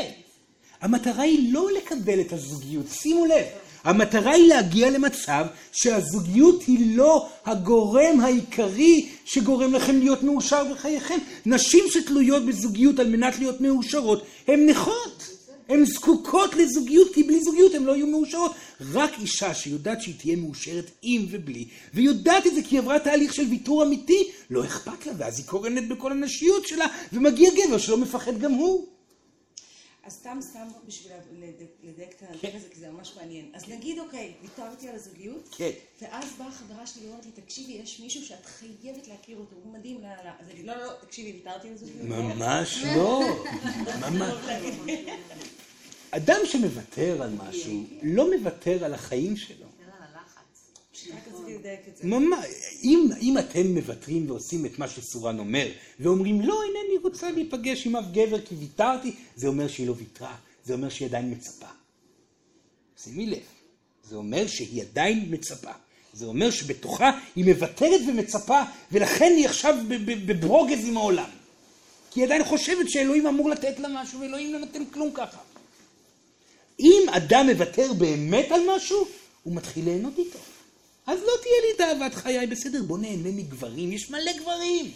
המטרה היא לא לקבל את הזוגיות, שימו לב. המטרה היא להגיע למצב שהזוגיות היא לא הגורם העיקרי שגורם לכם להיות מאושר בחייכם. נשים שתלויות בזוגיות על מנת להיות מאושרות, הן נכות. הן זקוקות לזוגיות, כי בלי זוגיות הן לא יהיו מאושרות. רק אישה שיודעת שהיא תהיה מאושרת עם ובלי, ויודעת את זה כי היא עברה תהליך של ויתור אמיתי, לא אכפת לה, ואז היא קורנת בכל הנשיות שלה, ומגיע גבר שלא מפחד גם הוא. אז סתם, סתם בשביל לדייק- את הדבר הזה, כי זה ממש מעניין. אז נגיד, אוקיי, ויתרתי על הזוגיות, כן. ואז באה חברה שלי ואומרת לי, תקשיבי, יש מישהו שאת חייבת להכיר אותו, הוא מדהים, לא, לא, אז אני, לא, לא, לא, תקשיבי, ויתרתי על הזוגיות. ממש לא. ממש. אדם שמוותר על משהו, לא מוותר על החיים שלו. רק רציתי לדייק את זה. ממש, אם, אם אתם מוותרים ועושים את מה שסורן אומר, ואומרים לא, אינני רוצה להיפגש עם אף גבר כי ויתרתי, זה אומר שהיא לא ויתרה, זה אומר שהיא עדיין מצפה. שימי לב, זה אומר שהיא עדיין מצפה. זה אומר שבתוכה היא מוותרת ומצפה, ולכן היא עכשיו בברוגז עם העולם. כי היא עדיין חושבת שאלוהים אמור לתת לה משהו, ואלוהים לא נותן כלום ככה. אם אדם מוותר באמת על משהו, הוא מתחיל ליהנות איתו. אז לא תהיה לי את אהבת חיי, בסדר, בוא נהנה מגברים, יש מלא גברים.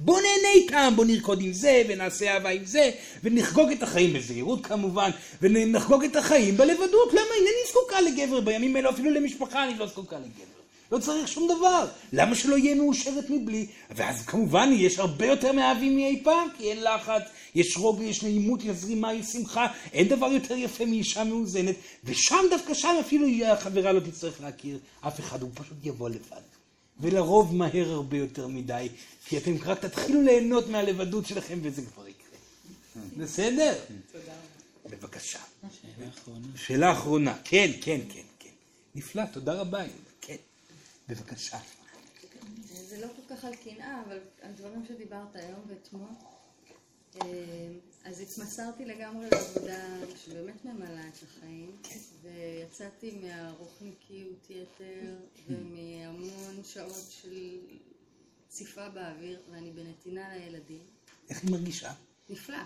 בוא נהנה איתם, בוא נרקוד עם זה, ונעשה אהבה עם זה, ונחגוג את החיים בזהירות כמובן, ונחגוג את החיים בלבדות. למה? אינני זקוקה לגבר, בימים האלו אפילו למשפחה אני לא זקוקה לגבר. לא צריך שום דבר. למה שלא יהיה מאושרת מבלי? ואז כמובן יש הרבה יותר מאהבים מאי פעם, כי אין לחץ, יש רוגע, יש נעימות, יש זרימה, יש שמחה, אין דבר יותר יפה מאישה מאוזנת, ושם דווקא שם אפילו החברה לא תצטרך להכיר אף אחד, הוא פשוט יבוא לבד. ולרוב מהר הרבה יותר מדי, כי אתם רק תתחילו ליהנות מהלבדות שלכם וזה כבר יקרה. בסדר? בבקשה. שאלה אחרונה. כן, כן, כן, כן. נפלא, תודה רבה. כן. בבקשה. זה לא כל כך על קנאה, אבל על דברים שדיברת היום ואתמול. אה, אז התמסרתי לגמרי לעבודה שבאמת ממלאה את החיים, ויצאתי מהרוחניקיות יתר ומהמון שעות של ציפה באוויר, ואני בנתינה לילדים. איך היא מרגישה? נפלא.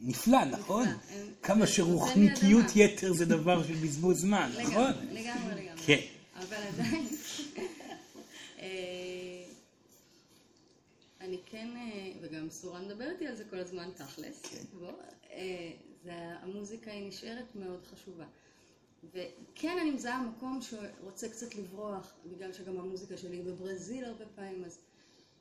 נפלא, נכון? נפלא. כמה שרוחניקיות יתר זה דבר של בזבוז זמן, נכון? לגמרי, לגמרי. כן. אבל עדיין, אה, אני כן, אה, וגם סורה מדבר איתי על זה כל הזמן תכלס, כן. בוא, אה, זה, המוזיקה היא נשארת מאוד חשובה. וכן אני מזהה מקום שרוצה קצת לברוח, בגלל שגם המוזיקה שלי בברזיל הרבה פעמים, אז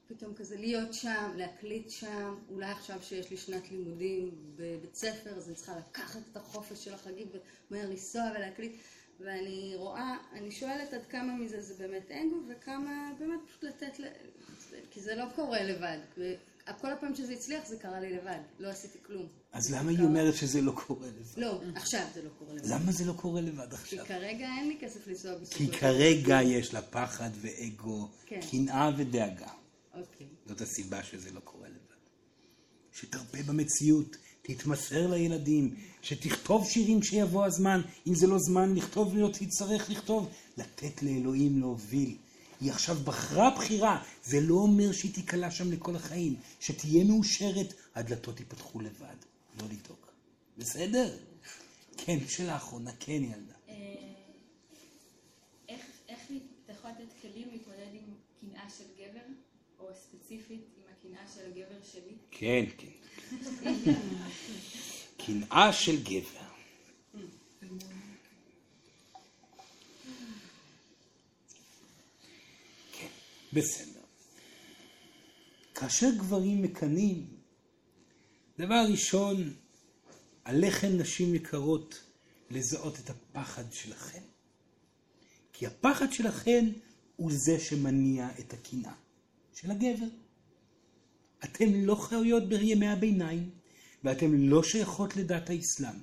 פתאום כזה להיות שם, להקליט שם, אולי עכשיו שיש לי שנת לימודים בבית ספר, אז אני צריכה לקחת את החופש של החגים ומהר לנסוע ולהקליט. ואני רואה, אני שואלת עד כמה מזה זה באמת אגו, וכמה באמת פשוט לתת. כי זה לא קורה לבד. כל הפעם שזה הצליח זה קרה לי לבד, לא עשיתי כלום. אז למה היא אומרת שזה לא קורה לבד? לא, עכשיו זה לא קורה לבד. למה זה לא קורה לבד כי עכשיו? כרגע אין לי כסף לנסוע כי בסופו. כרגע יש לה פחד ואגו, כן. קנאה ודאגה. אוקיי. זאת הסיבה שזה לא קורה לבד. שתרפה במציאות, תתמסר לילדים, שתכתוב שירים כשיבוא הזמן, אם זה לא זמן לכתוב, לא תצטרך לכתוב, לתת לאלוהים להוביל. היא עכשיו בחרה בחירה, זה לא אומר שהיא תיקלע שם לכל החיים. שתהיה מאושרת, הדלתות ייפתחו לבד, לא לדאוג. בסדר? כן, שלאחרונה כן ילדה. אה, איך אתה יכול לתת כלים להתמודד עם קנאה של גבר, או ספציפית עם הקנאה של הגבר שלי? כן, כן. קנאה של גבר. בסדר. כאשר גברים מקנאים, דבר ראשון, עליכן נשים יקרות לזהות את הפחד שלכן. כי הפחד שלכן הוא זה שמניע את הקנאה של הגבר. אתן לא חיות בימי הביניים, ואתן לא שייכות לדת האסלאם,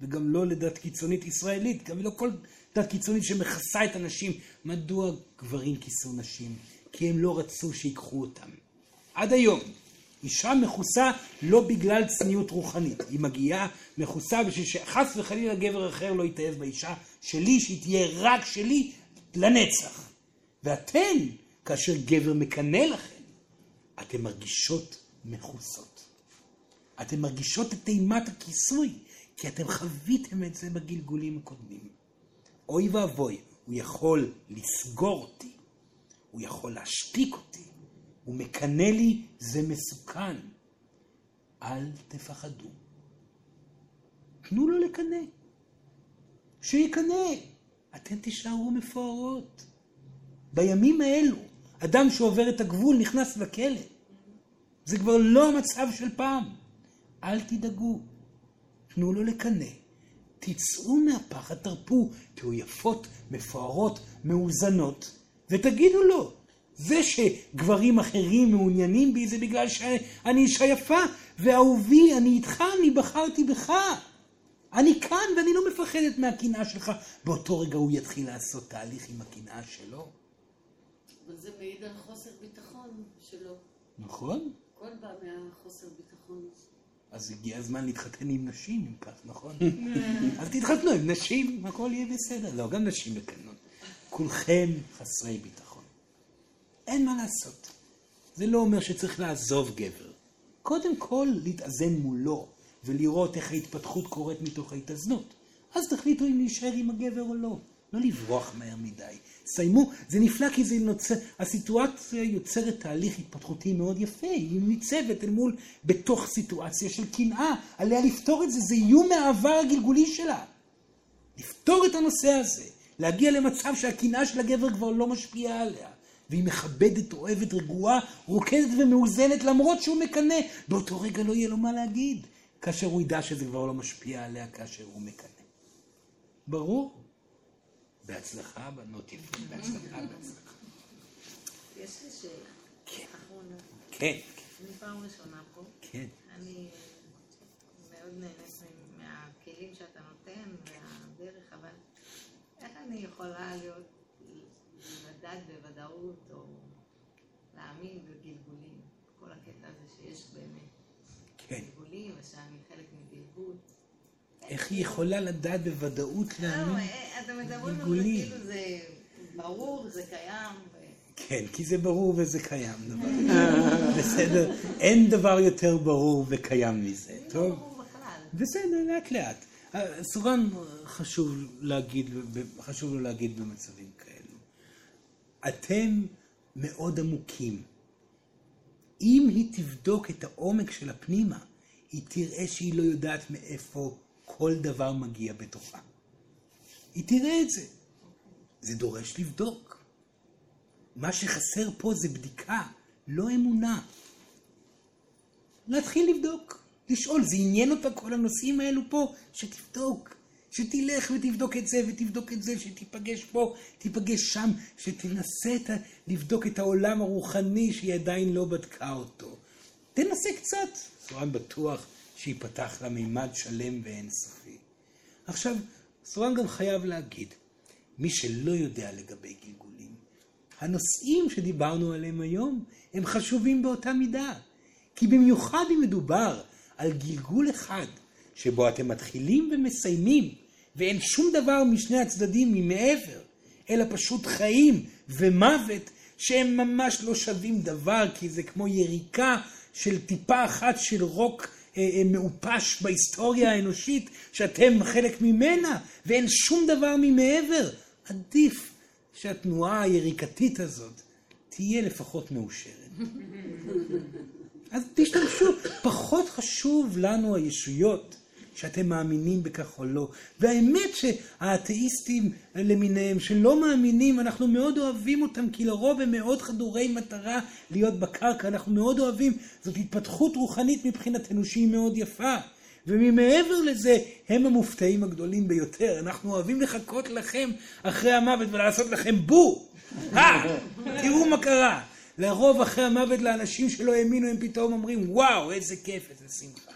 וגם לא לדת קיצונית ישראלית, גם לא כל דת קיצונית שמכסה את הנשים. מדוע גברים כיסו נשים? כי הם לא רצו שיקחו אותם. עד היום, אישה מכוסה לא בגלל צניעות רוחנית, היא מגיעה מכוסה בשביל שחס וחלילה גבר אחר לא יתאהב באישה שלי, שהיא תהיה רק שלי לנצח. ואתן, כאשר גבר מקנא לכם, אתן מרגישות מכוסות. אתן מרגישות את אימת הכיסוי, כי אתם חוויתם את זה בגלגולים הקודמים. אוי ואבוי, הוא יכול לסגור אותי, הוא יכול להשתיק אותי, הוא מקנא לי, זה מסוכן. אל תפחדו. תנו לו לקנא. שיקנא. אתן תישארו מפוארות. בימים האלו, אדם שעובר את הגבול נכנס לכלא. זה כבר לא המצב של פעם. אל תדאגו. תנו לו לקנא. תצאו מהפחד, תרפו, תהיו יפות, מפוארות, מאוזנות, ותגידו לו, זה שגברים אחרים מעוניינים בי זה בגלל שאני אישה יפה, ואהובי, אני איתך, אני בחרתי בך. אני כאן ואני לא מפחדת מהקנאה שלך. באותו רגע הוא יתחיל לעשות תהליך עם הקנאה שלו. וזה מעיד על חוסר ביטחון שלו. נכון? הכל בא מהחוסר ביטחון. אז הגיע הזמן להתחתן עם נשים, אם כך, נכון? אז תתחתנו עם נשים, הכל יהיה בסדר. לא, גם נשים מקנות. כולכם חסרי ביטחון. אין מה לעשות. זה לא אומר שצריך לעזוב גבר. קודם כל, להתאזן מולו, ולראות איך ההתפתחות קורית מתוך ההתאזנות. אז תחליטו אם להישאר עם הגבר או לא. לא לברוח מהר מדי. סיימו, זה נפלא כי זה נוצר, הסיטואציה יוצרת תהליך התפתחותי מאוד יפה, היא ניצבת אל מול, בתוך סיטואציה של קנאה, עליה לפתור את זה, זה איום מהעבר הגלגולי שלה. לפתור את הנושא הזה, להגיע למצב שהקנאה של הגבר כבר לא משפיעה עליה, והיא מכבדת, אוהבת, רגועה, רוקדת ומאוזנת, למרות שהוא מקנא. באותו רגע לא יהיה לו מה להגיד, כאשר הוא ידע שזה כבר לא משפיע עליה כאשר הוא מקנא. ברור? בהצלחה, בנות יפות, בהצלחה, בהצלחה. יש לי שאלה. כן. אחרונה. כן, אני פעם ראשונה פה. כן. אני מאוד נהנית מהכלים שאתה נותן, מהדרך, אבל איך אני יכולה להיות, לדעת בוודאות, או להאמין בגלגולים? כל הקטע הזה שיש באמת כן. גלגולים, ושאני. איך היא יכולה לדעת בוודאות לא, להאמין? אה, אתם מדברים על זה. כאילו זה ברור, זה קיים. כן, כי זה ברור וזה קיים. דבר. בסדר, אין דבר יותר ברור וקיים מזה, לא טוב? ברור בכלל. בסדר, לאט לאט. אה, סורן חשוב להגיד, חשוב לו להגיד במצבים כאלו. אתם מאוד עמוקים. אם היא תבדוק את העומק של הפנימה, היא תראה שהיא לא יודעת מאיפה כל דבר מגיע בתוכה. היא תראה את זה. זה דורש לבדוק. מה שחסר פה זה בדיקה, לא אמונה. להתחיל לבדוק, לשאול, זה עניין אותה כל הנושאים האלו פה? שתבדוק, שתלך ותבדוק את זה ותבדוק את זה, שתיפגש פה, תיפגש שם, שתנסה את ה... לבדוק את העולם הרוחני שהיא עדיין לא בדקה אותו. תנסה קצת, סורן בטוח שיפתח לה מימד שלם ואינסופי. עכשיו, סורן גם חייב להגיד, מי שלא יודע לגבי גלגולים, הנושאים שדיברנו עליהם היום הם חשובים באותה מידה. כי במיוחד אם מדובר על גלגול אחד, שבו אתם מתחילים ומסיימים, ואין שום דבר משני הצדדים ממעבר, אלא פשוט חיים ומוות, שהם ממש לא שווים דבר, כי זה כמו יריקה של טיפה אחת של רוק מעופש בהיסטוריה האנושית, שאתם חלק ממנה, ואין שום דבר ממעבר. עדיף שהתנועה היריקתית הזאת תהיה לפחות מאושרת. אז תשתמשו. פחות חשוב לנו הישויות, שאתם מאמינים בכך או לא. והאמת שהאתאיסטים למיניהם שלא מאמינים, אנחנו מאוד אוהבים אותם, כי לרוב הם מאוד חדורי מטרה להיות בקרקע, אנחנו מאוד אוהבים. זאת התפתחות רוחנית מבחינתנו שהיא מאוד יפה. וממעבר לזה, הם המופתעים הגדולים ביותר. אנחנו אוהבים לחכות לכם אחרי המוות ולעשות לכם בו! אה, תראו מה קרה. לרוב אחרי המוות לאנשים שלא האמינו, הם פתאום אומרים, וואו, איזה כיף, איזה שמחה.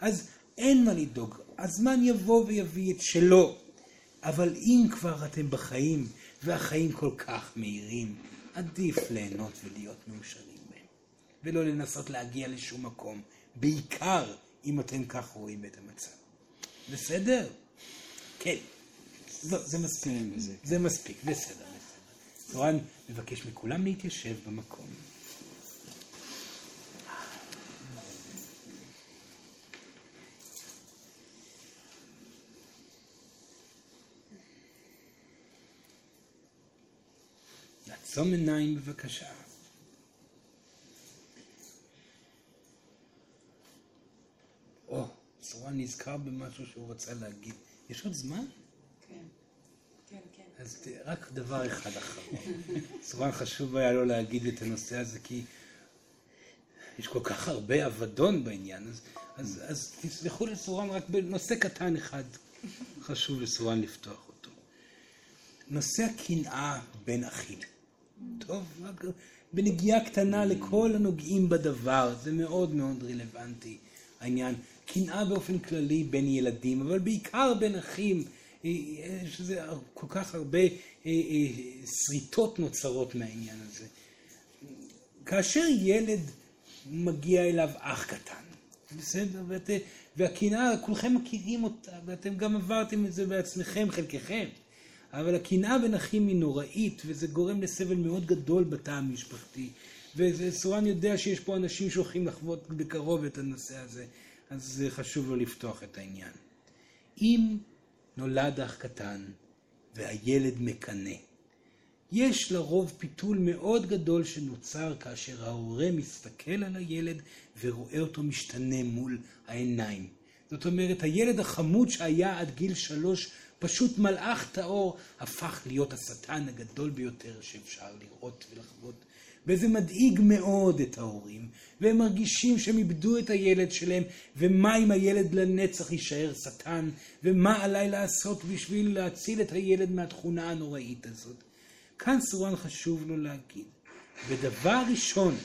אז אין מה לדאוג, הזמן יבוא ויביא את שלו. אבל אם כבר אתם בחיים, והחיים כל כך מהירים, עדיף ליהנות ולהיות מאושרים בהם. ולא לנסות להגיע לשום מקום, בעיקר אם אתם כך רואים את המצב. בסדר? כן. לא, זה מספיק. זה מספיק, בסדר, בסדר. תורן מבקש מכולם להתיישב במקום. לעצום עיניים בבקשה. או, צורן נזכר במשהו שהוא רצה להגיד. יש עוד זמן? כן. כן, כן. אז רק דבר אחד אחרון. צורן חשוב היה לו להגיד את הנושא הזה, כי יש כל כך הרבה אבדון בעניין, אז, אז, אז תסלחו לצורן רק בנושא קטן אחד חשוב לצורן לפתוח אותו. נושא הקנאה בין אחים. טוב, בנגיעה קטנה לכל הנוגעים בדבר, זה מאוד מאוד רלוונטי העניין. קנאה באופן כללי בין ילדים, אבל בעיקר בין אחים. אה, יש לזה כל כך הרבה אה, אה, שריטות נוצרות מהעניין הזה. כאשר ילד מגיע אליו אח קטן, בסדר? ואת, והקנאה, כולכם מכירים אותה, ואתם גם עברתם את זה בעצמכם, חלקכם. אבל הקנאה בין אחים היא נוראית, וזה גורם לסבל מאוד גדול בתא המשפחתי. וסורן יודע שיש פה אנשים שהולכים לחוות בקרוב את הנושא הזה, אז זה חשוב לו לפתוח את העניין. אם נולד אח קטן והילד מקנא, יש לרוב פיתול מאוד גדול שנוצר כאשר ההורה מסתכל על הילד ורואה אותו משתנה מול העיניים. זאת אומרת, הילד החמוד שהיה עד גיל שלוש, פשוט מלאך טהור, הפך להיות השטן הגדול ביותר שאפשר לראות ולחוות. וזה מדאיג מאוד את ההורים, והם מרגישים שהם איבדו את הילד שלהם, ומה אם הילד לנצח יישאר שטן, ומה עליי לעשות בשביל להציל את הילד מהתכונה הנוראית הזאת. כאן סורן חשוב לו להגיד, ודבר ראשון,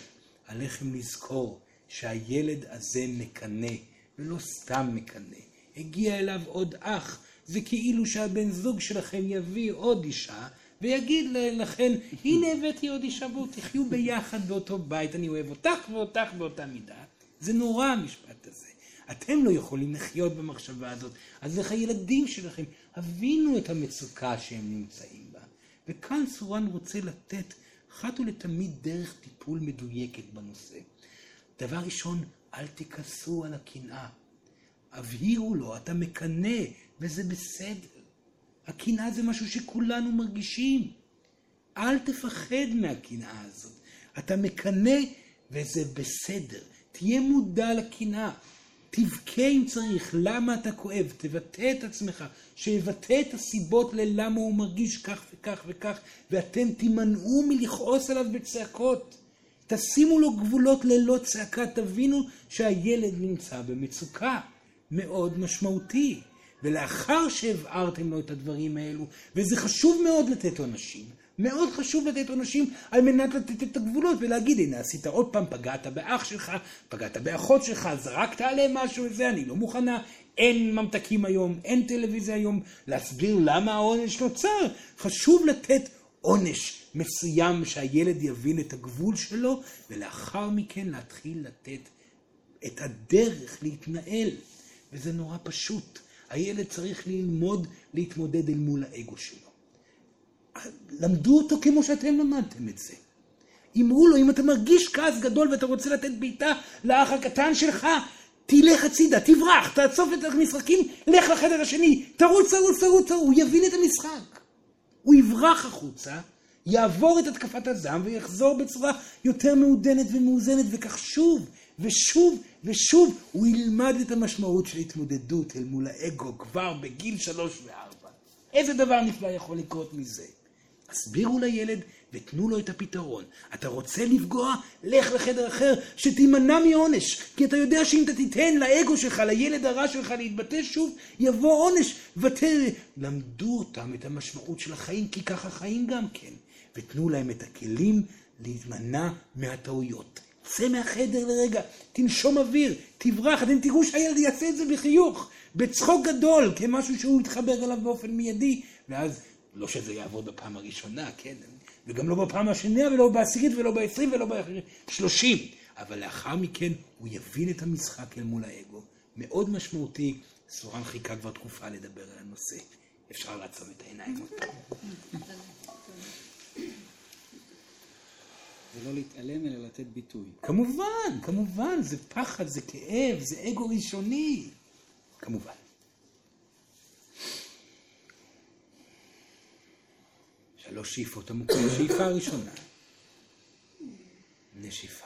עליכם לזכור שהילד הזה מקנא, ולא סתם מקנא. הגיע אליו עוד אח, זה כאילו שהבן זוג שלכם יביא עוד אישה, ויגיד לכן, הנה הבאתי עוד אישה, בואו תחיו ביחד באותו בית, אני אוהב אותך ואותך באותה מידה. זה נורא המשפט הזה. אתם לא יכולים לחיות במחשבה הזאת, אז איך הילדים שלכם הבינו את המצוקה שהם נמצאים בה. וכאן סורן רוצה לתת אחת ולתמיד דרך טיפול מדויקת בנושא. דבר ראשון, אל תכעסו על הקנאה. הבהירו לו, אתה מקנא, וזה בסדר. הקנאה זה משהו שכולנו מרגישים. אל תפחד מהקנאה הזאת. אתה מקנא וזה בסדר. תהיה מודע לקנאה. תבכה אם צריך, למה אתה כואב, תבטא את עצמך, שיבטא את הסיבות ללמה הוא מרגיש כך וכך וכך, ואתם תימנעו מלכעוס עליו בצעקות. תשימו לו גבולות ללא צעקה, תבינו שהילד נמצא במצוקה מאוד משמעותי. ולאחר שהבהרתם לו את הדברים האלו, וזה חשוב מאוד לתת עונשים, מאוד חשוב לתת עונשים על מנת לתת את הגבולות ולהגיד, הנה עשית עוד פעם, פגעת באח שלך, פגעת באחות שלך, זרקת עליהם משהו וזה, אני לא מוכנה, אין ממתקים היום, אין טלוויזיה היום, להסביר למה העונש נוצר. חשוב לתת עונש מסוים שהילד יבין את הגבול שלו, ולאחר מכן להתחיל לתת את הדרך להתנהל. וזה נורא פשוט. הילד צריך ללמוד להתמודד אל מול האגו שלו. למדו אותו כמו שאתם למדתם את זה. אמרו לו, אם אתה מרגיש כעס גדול ואתה רוצה לתת בעיטה לאח הקטן שלך, תלך הצידה, תברח, תאסוף את המשחקים, לך לחדר השני, תרוץ, תרוץ, תרוץ, הוא יבין את המשחק. הוא יברח החוצה, יעבור את התקפת הזעם ויחזור בצורה יותר מעודנת ומאוזנת, וכך שוב ושוב ושוב הוא ילמד את המשמעות של התמודדות אל מול האגו כבר בגיל שלוש וארבע. איזה דבר נפלא יכול לקרות מזה? הסבירו לילד ותנו לו את הפתרון. אתה רוצה לפגוע? לך לחדר אחר, שתימנע מעונש. כי אתה יודע שאם אתה תיתן לאגו שלך, לילד הרע שלך להתבטא שוב, יבוא עונש. ותר... למדו אותם את המשמעות של החיים, כי ככה חיים גם כן. ותנו להם את הכלים להימנע מהטעויות. צא מהחדר לרגע, תנשום אוויר, תברח, אתם תראו שהילד יעשה את זה בחיוך, בצחוק גדול, כמשהו שהוא יתחבר אליו באופן מיידי, ואז, לא שזה יעבוד בפעם הראשונה, כן, וגם לא בפעם השנייה, ולא בעשירית, ולא בעשרים, ולא בשלושים, אבל לאחר מכן הוא יבין את המשחק אל מול האגו. מאוד משמעותי, סורן חיכה כבר תקופה לדבר על הנושא. אפשר לעצום את העיניים. ולא להתעלם אלא לתת ביטוי. כמובן, כמובן, זה פחד, זה כאב, זה אגו ראשוני. כמובן. שלוש שאיפות עמוקות. שאיפה ראשונה. נשיפה.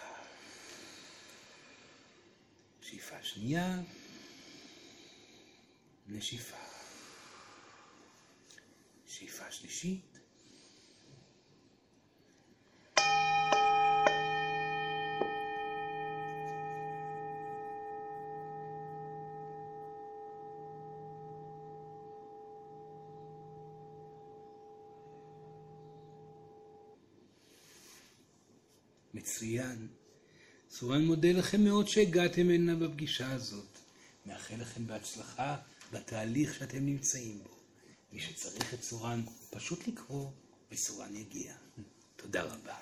שאיפה שנייה. נשיפה. שאיפה שלישית. מצוין. סורן מודה לכם מאוד שהגעתם הנה בפגישה הזאת. מאחל לכם בהצלחה בתהליך שאתם נמצאים בו. מי שצריך את סורן, פשוט לקרוא, וסורן יגיע. תודה רבה.